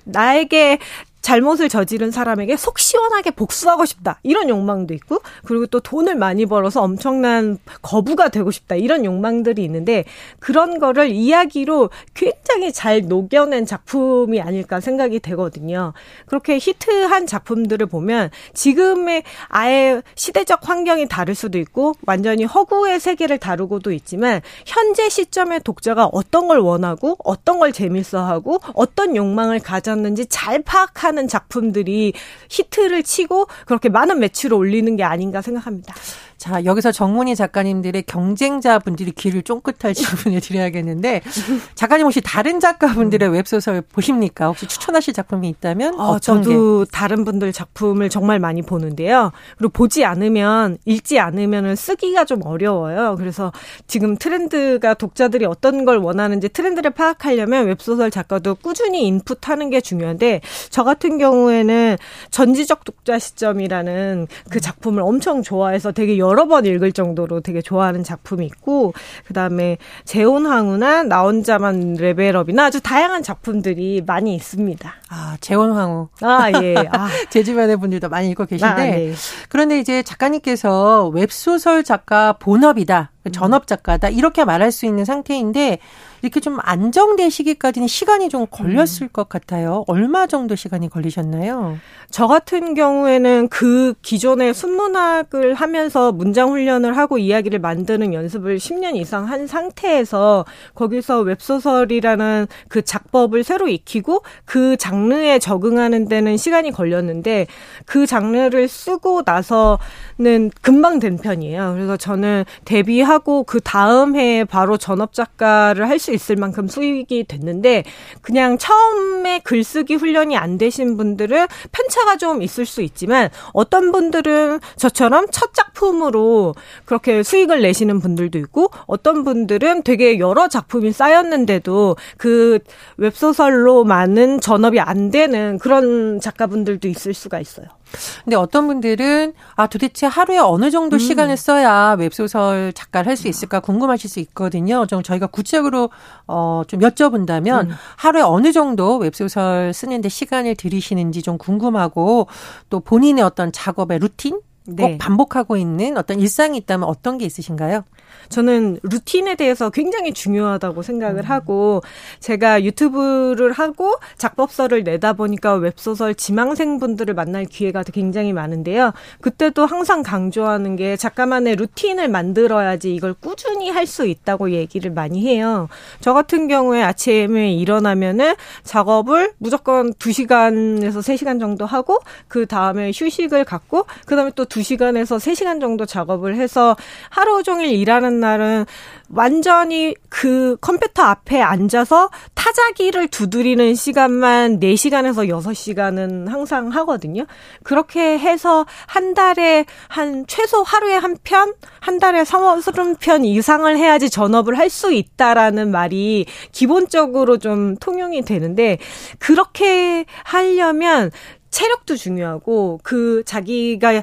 나에게 잘못을 저지른 사람에게 속 시원하게 복수하고 싶다. 이런 욕망도 있고, 그리고 또 돈을 많이 벌어서 엄청난 거부가 되고 싶다. 이런 욕망들이 있는데, 그런 거를 이야기로 굉장히 잘 녹여낸 작품이 아닐까 생각이 되거든요. 그렇게 히트한 작품들을 보면, 지금의 아예 시대적 환경이 다를 수도 있고, 완전히 허구의 세계를 다루고도 있지만, 현재 시점의 독자가 어떤 걸 원하고, 어떤 걸 재밌어 하고, 어떤 욕망을 가졌는지 잘 파악하는 하는 작품들이 히트를 치고 그렇게 많은 매출을 올리는 게 아닌가 생각합니다.
자, 여기서 정문희 작가님들의 경쟁자분들이 귀를 쫑긋할 질문을 드려야겠는데, 작가님 혹시 다른 작가분들의 음. 웹소설 보십니까? 혹시 추천하실 작품이 있다면?
어, 저도 게? 다른 분들 작품을 정말 많이 보는데요. 그리고 보지 않으면, 읽지 않으면 쓰기가 좀 어려워요. 그래서 지금 트렌드가 독자들이 어떤 걸 원하는지 트렌드를 파악하려면 웹소설 작가도 꾸준히 인풋하는 게 중요한데, 저 같은 경우에는 전지적 독자 시점이라는 그 작품을 엄청 좋아해서 되게 여러 여러 번 읽을 정도로 되게 좋아하는 작품이 있고 그다음에 재혼 황후나 나 혼자만 레벨업이나 아주 다양한 작품들이 많이 있습니다.
아, 재혼 황후.
아, 예. 아.
제 주변의 분들도 많이 읽고 계신데 아, 네. 그런데 이제 작가님께서 웹소설 작가 본업이다. 전업 작가다. 이렇게 말할 수 있는 상태인데 이렇게 좀 안정되시기까지는 시간이 좀 걸렸을 음. 것 같아요. 얼마 정도 시간이 걸리셨나요?
저 같은 경우에는 그 기존의 순문학을 하면서 문장 훈련을 하고 이야기를 만드는 연습을 10년 이상 한 상태에서 거기서 웹소설이라는 그 작법을 새로 익히고 그 장르에 적응하는 데는 시간이 걸렸는데 그 장르를 쓰고 나서는 금방 된 편이에요. 그래서 저는 데뷔하 고 그 다음 해에 바로 전업 작가를 할 수 있을 만큼 수익이 됐는데 그냥 처음에 글쓰기 훈련이 안 되신 분들은 편차가 좀 있을 수 있지만 어떤 분들은 저처럼 첫 작품으로 그렇게 수익을 내시는 분들도 있고 어떤 분들은 되게 여러 작품이 쌓였는데도 그 웹소설로 많은 전업이 안 되는 그런 작가분들도 있을 수가 있어요.
근데 어떤 분들은 아 도대체 하루에 어느 정도 음. 시간을 써야 웹소설 작가를 할 수 있을까 궁금하실 수 있거든요. 좀 저희가 구체적으로 어 좀 여쭤본다면 음. 하루에 어느 정도 웹소설 쓰는데 시간을 들이시는지 좀 궁금하고 또 본인의 어떤 작업의 루틴 네. 꼭 반복하고 있는 어떤 일상이 있다면 어떤 게 있으신가요?
저는 루틴에 대해서 굉장히 중요하다고 생각을 음. 하고 제가 유튜브를 하고 작법서를 내다 보니까 웹소설 지망생분들을 만날 기회가 굉장히 많은데요. 그때도 항상 강조하는 게 작가만의 루틴을 만들어야지 이걸 꾸준히 할 수 있다고 얘기를 많이 해요. 저 같은 경우에 아침에 일어나면은 작업을 무조건 2시간에서 3시간 정도 하고 그 다음에 휴식을 갖고 그 다음에 또 2시간에서 3시간 정도 작업을 해서 하루 종일 일하는 날은 완전히 그 컴퓨터 앞에 앉아서 타자기를 두드리는 시간만 4시간에서 6시간은 항상 하거든요. 그렇게 해서 한 달에 한 최소 하루에 한 편, 한 달에 30편 이상을 해야지 전업을 할 수 있다라는 말이 기본적으로 좀 통용이 되는데 그렇게 하려면 체력도 중요하고 그 자기가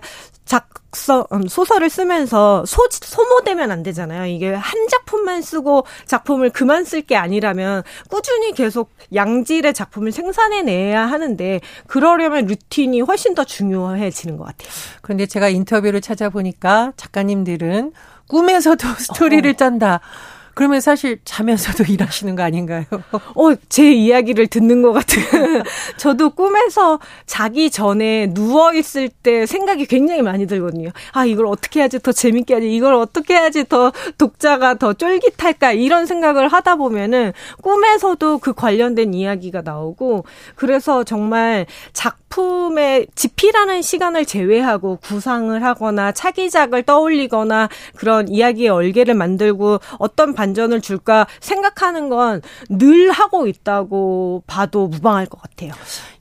작성 음, 소설을 쓰면서 소, 소모되면 안 되잖아요. 이게 한 작품만 쓰고 작품을 그만 쓸 게 아니라면 꾸준히 계속 양질의 작품을 생산해내야 하는데 그러려면 루틴이 훨씬 더 중요해지는 것 같아요.
그런데 제가 인터뷰를 찾아보니까 작가님들은 꿈에서도 스토리를 어. 짠다. 그러면 사실 자면서도 일하시는 거 아닌가요?
어, 제 이야기를 듣는 것 같은. 저도 꿈에서 자기 전에 누워있을 때 생각이 굉장히 많이 들거든요. 아, 이걸 어떻게 해야지 더 재밌게 하지? 이걸 어떻게 해야지 더 독자가 더 쫄깃할까? 이런 생각을 하다 보면은 꿈에서도 그 관련된 이야기가 나오고, 그래서 정말 작 작품의 집필하는 시간을 제외하고 구상을 하거나 차기작을 떠올리거나 그런 이야기의 얼개를 만들고 어떤 반전을 줄까 생각하는 건 늘 하고 있다고 봐도 무방할 것 같아요.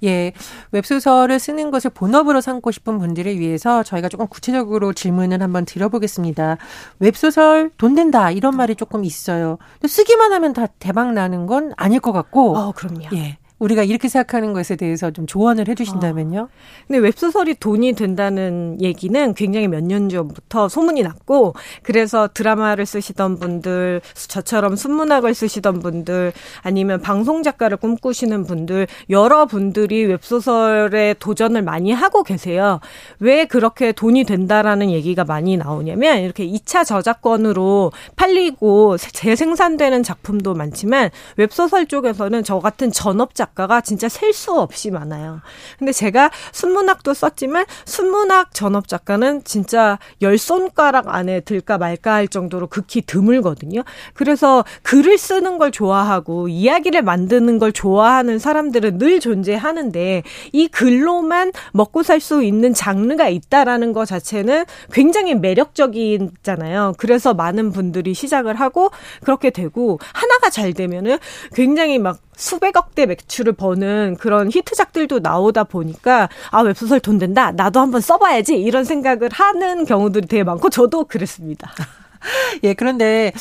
예. 웹소설을 쓰는 것을 본업으로 삼고 싶은 분들을 위해서 저희가 조금 구체적으로 질문을 한번 드려보겠습니다. 웹소설 돈 된다 이런 말이 조금 있어요. 쓰기만 하면 다 대박 나는 건 아닐 것 같고.
어, 그럼요.
예. 우리가 이렇게 생각하는 것에 대해서 좀 조언을 해주신다면요. 어.
근데 웹소설이 돈이 된다는 얘기는 굉장히 몇 년 전부터 소문이 났고 그래서 드라마를 쓰시던 분들, 저처럼 순문학을 쓰시던 분들, 아니면 방송 작가를 꿈꾸시는 분들 여러 분들이 웹소설에 도전을 많이 하고 계세요. 왜 그렇게 돈이 된다라는 얘기가 많이 나오냐면 이렇게 2차 저작권으로 팔리고 재생산되는 작품도 많지만 웹소설 쪽에서는 저 같은 전업 자 작가가 진짜 셀 수 없이 많아요. 근데 제가 순문학도 썼지만 순문학 전업 작가는 진짜 열 손가락 안에 들까 말까 할 정도로 극히 드물거든요. 그래서 글을 쓰는 걸 좋아하고 이야기를 만드는 걸 좋아하는 사람들은 늘 존재하는데 이 글로만 먹고 살 수 있는 장르가 있다라는 것 자체는 굉장히 매력적이잖아요. 그래서 많은 분들이 시작을 하고 그렇게 되고 하나가 잘 되면은 굉장히 막 수백억대 매출을 버는 그런 히트작들도 나오다 보니까 아 웹소설 돈 된다 나도 한번 써봐야지 이런 생각을 하는 경우들이 되게 많고 저도 그랬습니다.
예, 그런데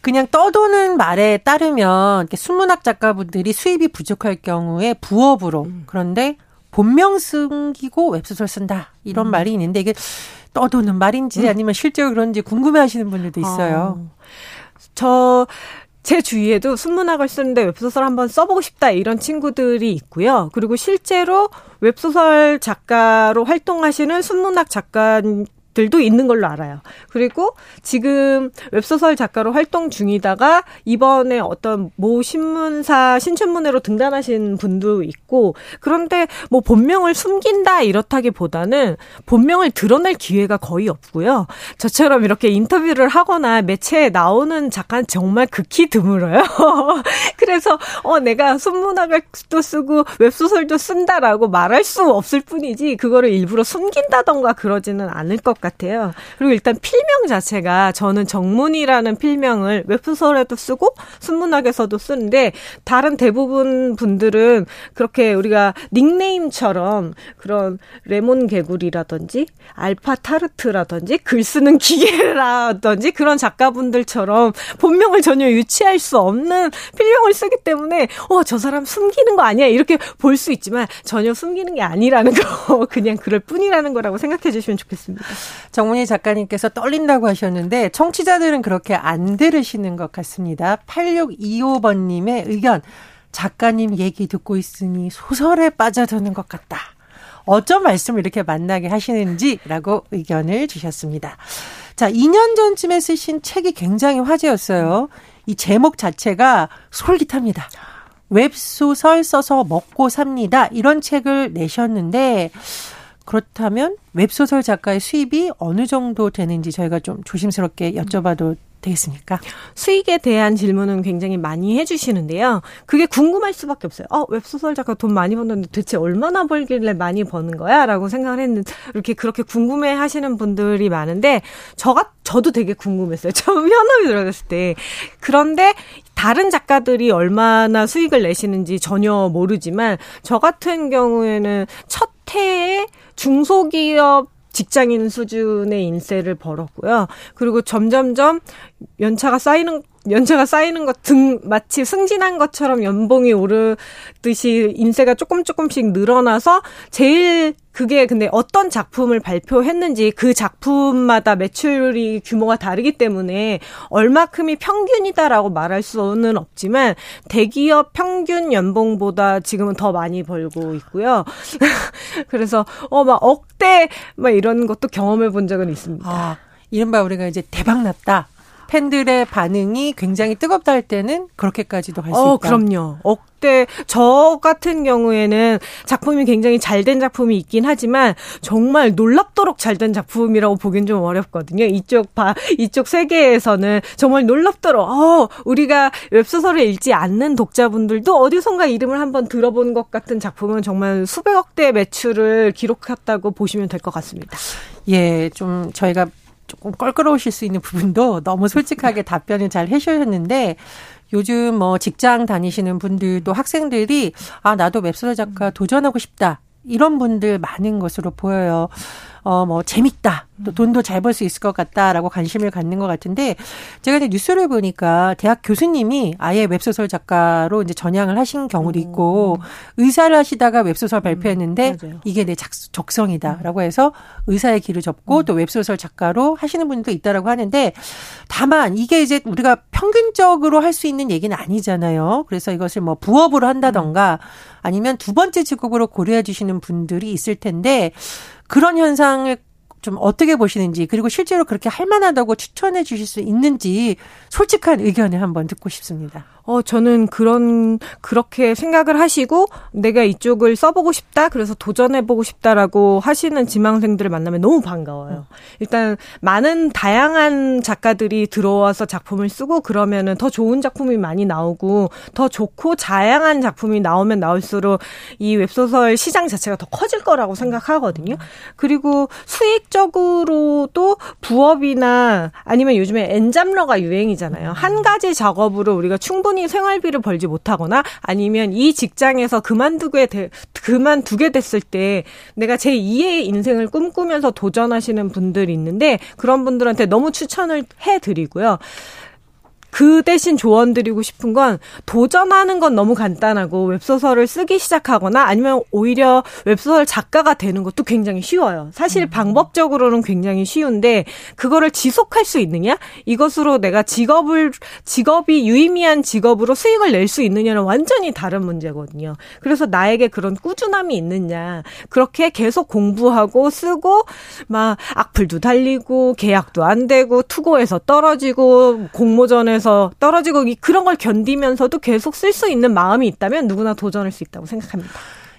그냥 떠도는 말에 따르면 순문학 작가분들이 수입이 부족할 경우에 부업으로 음. 그런데 본명 숨기고 웹소설 쓴다 이런 음. 말이 있는데 이게 떠도는 말인지 음. 아니면 실제로 그런지 궁금해하시는 분들도 있어요. 어.
저 제 주위에도 순문학을 쓰는데 웹소설 한번 써보고 싶다 이런 친구들이 있고요. 그리고 실제로 웹소설 작가로 활동하시는 순문학 작가 들도 있는 걸로 알아요. 그리고 지금 웹소설 작가로 활동 중이다가 이번에 어떤 모 신문사 신춘문예로 등단하신 분도 있고 그런데 뭐 본명을 숨긴다 이렇다기보다는 본명을 드러낼 기회가 거의 없고요. 저처럼 이렇게 인터뷰를 하거나 매체에 나오는 작가는 정말 극히 드물어요. 그래서 어 내가 순문학을 또 쓰고 웹소설도 쓴다라고 말할 수 없을 뿐이지 그거를 일부러 숨긴다던가 그러지는 않을 것 같아요. 그리고 일단 필명 자체가 저는 정문이라는 필명을 웹소설에도 쓰고 순문학에서도 쓰는데 다른 대부분 분들은 그렇게 우리가 닉네임처럼 그런 레몬 개구리라든지 알파 타르트라든지 글 쓰는 기계라든지 그런 작가분들처럼 본명을 전혀 유치할 수 없는 필명을 쓰기 때문에 어 저 사람 숨기는 거 아니야 이렇게 볼 수 있지만 전혀 숨기는 게 아니라는 거 그냥 그럴 뿐이라는 거라고 생각해 주시면 좋겠습니다.
정문희 작가님께서 떨린다고 하셨는데 청취자들은 그렇게 안 들으시는 것 같습니다. 8625번님의 의견. 작가님 얘기 듣고 있으니 소설에 빠져드는 것 같다. 어쩜 말씀을 이렇게 만나게 하시는지라고 의견을 주셨습니다. 자, 2년 전쯤에 쓰신 책이 굉장히 화제였어요. 이 제목 자체가 솔깃합니다. 웹소설 써서 먹고 삽니다. 이런 책을 내셨는데, 그렇다면 웹소설 작가의 수입이 어느 정도 되는지 저희가 좀 조심스럽게 여쭤봐도 되겠습니까?
수익에 대한 질문은 굉장히 많이 해주시는데요. 그게 궁금할 수밖에 없어요. 어, 웹소설 작가 돈 많이 버는데 대체 얼마나 벌길래 많이 버는 거야? 라고 생각을 했는데, 이렇게 그렇게 궁금해 하시는 분들이 많은데, 저가, 저도 되게 궁금했어요. 처음 현업이 들어갔을 때. 그런데, 다른 작가들이 얼마나 수익을 내시는지 전혀 모르지만, 저 같은 경우에는 첫 해에 중소기업 직장인 수준의 인세를 벌었고요. 그리고 점점점 연차가 쌓이는 연차가 쌓이는 것 등 마치 승진한 것처럼 연봉이 오르듯이 인세가 조금 조금씩 늘어나서 제일 그게 근데 어떤 작품을 발표했는지 그 작품마다 매출이 규모가 다르기 때문에 얼마큼이 평균이다라고 말할 수는 없지만 대기업 평균 연봉보다 지금은 더 많이 벌고 있고요. 그래서 어 막 억대 막 이런 것도 경험해 본 적은 있습니다. 아,
이른바 우리가 이제 대박 났다. 팬들의 반응이 굉장히 뜨겁다 할 때는 그렇게까지도 할수
어,
있다.
그럼요. 억대 저 같은 경우에는 작품이 굉장히 잘 된 작품이 있긴 하지만 정말 놀랍도록 잘 된 작품이라고 보기엔 좀 어렵거든요. 이쪽 바 이쪽 세계에서는 정말 놀랍도록 어, 우리가 웹소설을 읽지 않는 독자분들도 어디선가 이름을 한번 들어본 것 같은 작품은 정말 수백억 대 매출을 기록했다고 보시면 될 것 같습니다.
예, 좀 저희가 조금 껄끄러우실 수 있는 부분도 너무 솔직하게 답변을 잘 해주셨는데 요즘 뭐 직장 다니시는 분들도 학생들이 아 나도 웹소설 작가 도전하고 싶다 이런 분들 많은 것으로 보여요. 어, 뭐, 재밌다. 또 돈도 잘 벌 수 있을 것 같다라고 관심을 갖는 것 같은데, 제가 이제 뉴스를 보니까 대학 교수님이 아예 웹소설 작가로 이제 전향을 하신 경우도 있고, 의사를 하시다가 웹소설 발표했는데,
맞아요.
이게 내 작- 적성이다라고 해서 의사의 길을 접고 또 웹소설 작가로 하시는 분도 있다라고 하는데, 다만 이게 이제 우리가 평균적으로 할 수 있는 얘기는 아니잖아요. 그래서 이것을 뭐 부업으로 한다던가 아니면 두 번째 직업으로 고려해 주시는 분들이 있을 텐데 그런 현상을 좀 어떻게 보시는지 그리고 실제로 그렇게 할 만하다고 추천해 주실 수 있는지 솔직한 의견을 한번 듣고 싶습니다.
어, 저는 그런, 그렇게 생각을 하시고, 내가 이쪽을 써보고 싶다, 그래서 도전해보고 싶다라고 하시는 지망생들을 만나면 너무 반가워요. 일단, 많은 다양한 작가들이 들어와서 작품을 쓰고, 그러면은 더 좋은 작품이 많이 나오고, 더 좋고, 다양한 작품이 나오면 나올수록 이 웹소설 시장 자체가 더 커질 거라고 생각하거든요. 그리고 수익적으로도 부업이나 아니면 요즘에 엔잡러가 유행이잖아요. 한 가지 작업으로 우리가 충분히 생활비를 벌지 못하거나 아니면 이 직장에서 그만두게 돼, 그만두게 됐을 때 내가 제 2의 인생을 꿈꾸면서 도전하시는 분들이 있는데 그런 분들한테 너무 추천을 해 드리고요. 그 대신 조언 드리고 싶은 건 도전하는 건 너무 간단하고 웹소설을 쓰기 시작하거나 아니면 오히려 웹소설 작가가 되는 것도 굉장히 쉬워요. 사실 방법적으로는 굉장히 쉬운데 그거를 지속할 수 있느냐? 이것으로 내가 직업을 직업이 유의미한 직업으로 수익을 낼 수 있느냐는 완전히 다른 문제거든요. 그래서 나에게 그런 꾸준함이 있느냐? 그렇게 계속 공부하고 쓰고 막 악플도 달리고 계약도 안 되고 투고에서 떨어지고 공모전에 서 떨어지고 이- 그런 걸 견디면서도 계속 쓸 수 있는 마음이 있다면 누구나 도전할 수 있다고 생각합니다.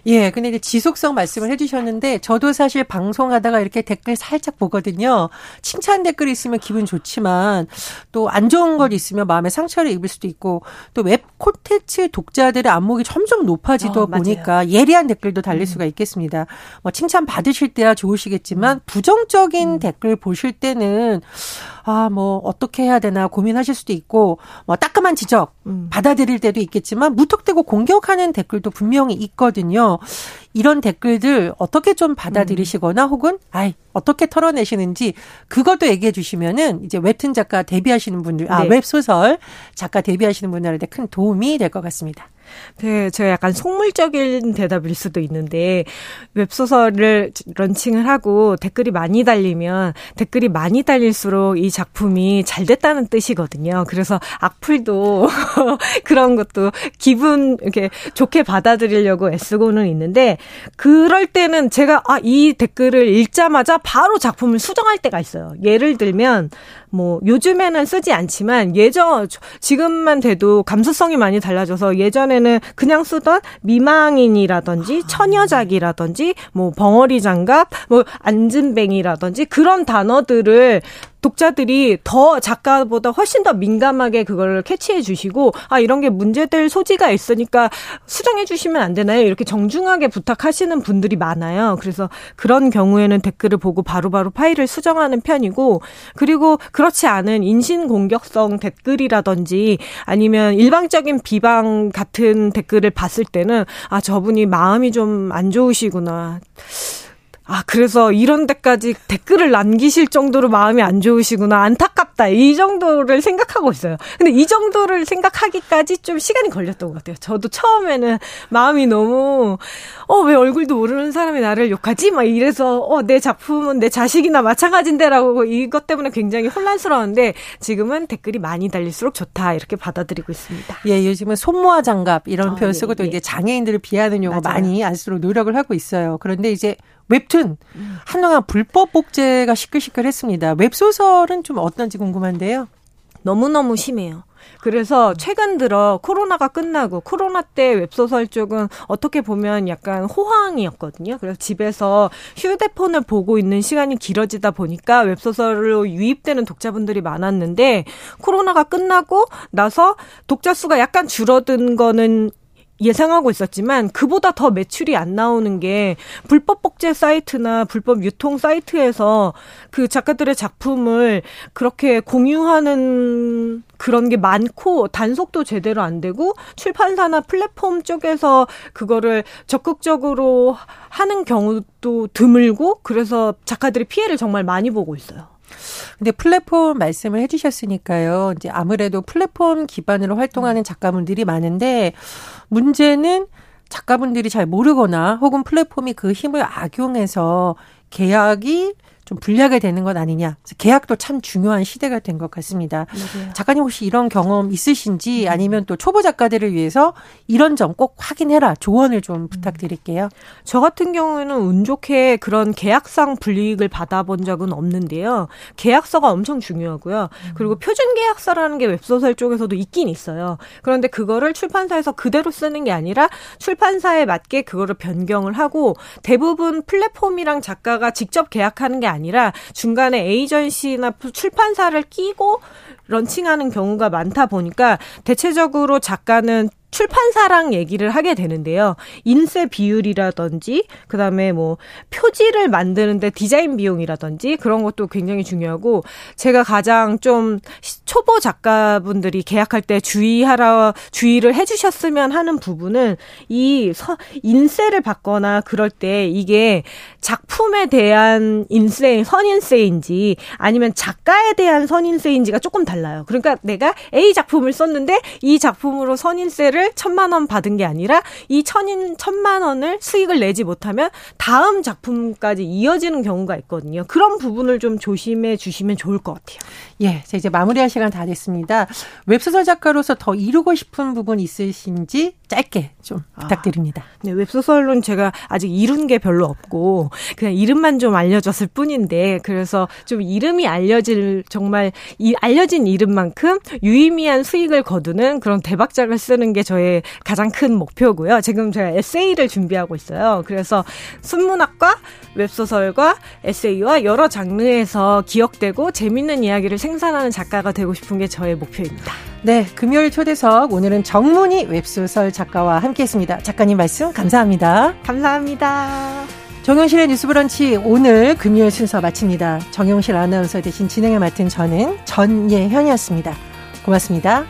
예, 근데 이제 지속성 말씀을 해주셨는데 저도 사실 방송하다가 이렇게 댓글 살짝 보거든요. 칭찬 댓글이 있으면 기분 좋지만 또 안 좋은 것 있으면 마음에 상처를 입을 수도 있고 또 웹 콘텐츠 독자들의 안목이 점점 높아지다
어.
보니까 예리한 댓글도 달릴 수가 있겠습니다. 뭐 칭찬 받으실 때야 좋으시겠지만 부정적인 댓글 보실 때는 아, 뭐, 어떻게 해야 되나 고민하실 수도 있고, 뭐, 따끔한 지적,
음.
받아들일 때도 있겠지만, 무턱대고 공격하는 댓글도 분명히 있거든요. 이런 댓글들 어떻게 좀 받아들이시거나 혹은, 아이, 어떻게 털어내시는지, 그것도 얘기해 주시면은, 이제 웹툰 작가 데뷔하시는 분들, 아,
네.
웹소설 작가 데뷔하시는 분들한테 큰 도움이 될 것 같습니다.
네, 제가 약간 속물적인 대답일 수도 있는데 웹소설을 런칭을 하고 댓글이 많이 달리면 댓글이 많이 달릴수록 이 작품이 잘 됐다는 뜻이거든요. 그래서 악플도 그런 것도 기분 이렇게 좋게 받아들이려고 애쓰고는 있는데 그럴 때는 제가 아, 이 댓글을 읽자마자 바로 작품을 수정할 때가 있어요. 예를 들면 뭐 요즘에는 쓰지 않지만 예전 지금만 돼도 감수성이 많이 달라져서 예전에 는 그냥 쓰던 미망인이라든지 처녀작이라든지 뭐 벙어리 장갑 뭐 안진뱅이라든지 그런 단어들을 독자들이 더 작가보다 훨씬 더 민감하게 그걸 캐치해 주시고 아 이런 게 문제될 소지가 있으니까 수정해 주시면 안 되나요? 이렇게 정중하게 부탁하시는 분들이 많아요. 그래서 그런 경우에는 댓글을 보고 바로바로 파일을 수정하는 편이고 그리고 그렇지 않은 인신 공격성 댓글이라든지 아니면 일방적인 비방 같은 댓글을 봤을 때는 아 저분이 마음이 좀 안 좋으시구나. 아, 그래서 이런 데까지 댓글을 남기실 정도로 마음이 안 좋으시구나. 안타깝다. 이 정도를 생각하고 있어요. 근데 이 정도를 생각하기까지 좀 시간이 걸렸던 것 같아요. 저도 처음에는 마음이 너무, 어, 왜 얼굴도 모르는 사람이 나를 욕하지? 막 이래서, 어, 내 작품은 내 자식이나 마찬가지인데라고 이것 때문에 굉장히 혼란스러웠는데 지금은 댓글이 많이 달릴수록 좋다. 이렇게 받아들이고 있습니다.
예, 요즘은 손모아 장갑 이런
아,
표현
예,
쓰고 또
예.
이제 장애인들을 비하하는 용어. 많이 알수록 노력을 하고 있어요. 그런데 이제 웹툰 한동안 불법 복제가 시끌시끌했습니다. 웹소설은 좀 어떤지 궁금한데요.
너무너무 심해요. 그래서 최근 들어 코로나가 끝나고 코로나 때 웹소설 쪽은 어떻게 보면 약간 호황이었거든요. 그래서 집에서 휴대폰을 보고 있는 시간이 길어지다 보니까 웹소설로 유입되는 독자분들이 많았는데 코로나가 끝나고 나서 독자 수가 약간 줄어든 거는 예상하고 있었지만 그보다 더 매출이 안 나오는 게 불법 복제 사이트나 불법 유통 사이트에서 그 작가들의 작품을 그렇게 공유하는 그런 게 많고 단속도 제대로 안 되고 출판사나 플랫폼 쪽에서 그거를 적극적으로 하는 경우도 드물고 그래서 작가들이 피해를 정말 많이 보고 있어요.
근데 플랫폼 말씀을 해주셨으니까요. 이제 아무래도 플랫폼 기반으로 활동하는 작가분들이 많은데 문제는 작가분들이 잘 모르거나 혹은 플랫폼이 그 힘을 악용해서 계약이 좀 불리하게 되는 것 아니냐. 계약도 참 중요한 시대가 된 것 같습니다. 맞아요. 작가님 혹시 이런 경험 있으신지 아니면 또 초보 작가들을 위해서 이런 점 꼭 확인해라 조언을 좀 부탁드릴게요.
저 같은 경우에는 운 좋게 그런 계약상 불이익을 받아본 적은 없는데요. 계약서가 엄청 중요하고요. 그리고 표준 계약서라는 게 웹소설 쪽에서도 있긴 있어요. 그런데 그거를 출판사에서 그대로 쓰는 게 아니라 출판사에 맞게 그거를 변경을 하고 대부분 플랫폼이랑 작가가 직접 계약하는 게 아니라 중간에 에이전시나 출판사를 끼고 런칭하는 경우가 많다 보니까 대체적으로 작가는 출판사랑 얘기를 하게 되는데요. 인쇄 비율이라든지 그다음에 뭐 표지를 만드는데 디자인 비용이라든지 그런 것도 굉장히 중요하고 제가 가장 좀 초보 작가분들이 계약할 때 주의하라 주의를 해 주셨으면 하는 부분은 이 서, 인쇄를 받거나 그럴 때 이게 작품에 대한 인쇄 선인쇄인지 아니면 작가에 대한 선인쇄인지가 조금 달라요. 그러니까 내가 A 작품을 썼는데 이 작품으로 선인쇄를 수익을 천만 원 받은 게 아니라 이 천인 천만 원을 수익을 내지 못하면 다음 작품까지 이어지는 경우가 있거든요. 그런 부분을 좀 조심해 주시면 좋을 것 같아요.
예, 자 이제 마무리할 시간 다 됐습니다. 웹소설 작가로서 더 이루고 싶은 부분 있으신지 짧게 좀 아, 부탁드립니다.
네, 웹소설론 제가 아직 이룬 게 별로 없고 그냥 이름만 좀 알려졌을 뿐인데 그래서 좀 이름이 알려질 정말 이 알려진 이름만큼 유의미한 수익을 거두는 그런 대박작을 쓰는 게 저의 가장 큰 목표고요. 지금 제가 에세이를 준비하고 있어요. 그래서 순문학과 웹소설과 에세이와 여러 장르에서 기억되고 재밌는 이야기를 생산하는 작가가 되고 싶은 게 저의 목표입니다.
네, 금요일 초대석 오늘은 정문희 웹소설 작가와 함께했습니다. 작가님 말씀 감사합니다.
감사합니다.
정용실의 뉴스브런치 오늘 금요일 순서 마칩니다. 정용실 아나운서 대신 진행을 맡은 저는 전예현이었습니다. 고맙습니다.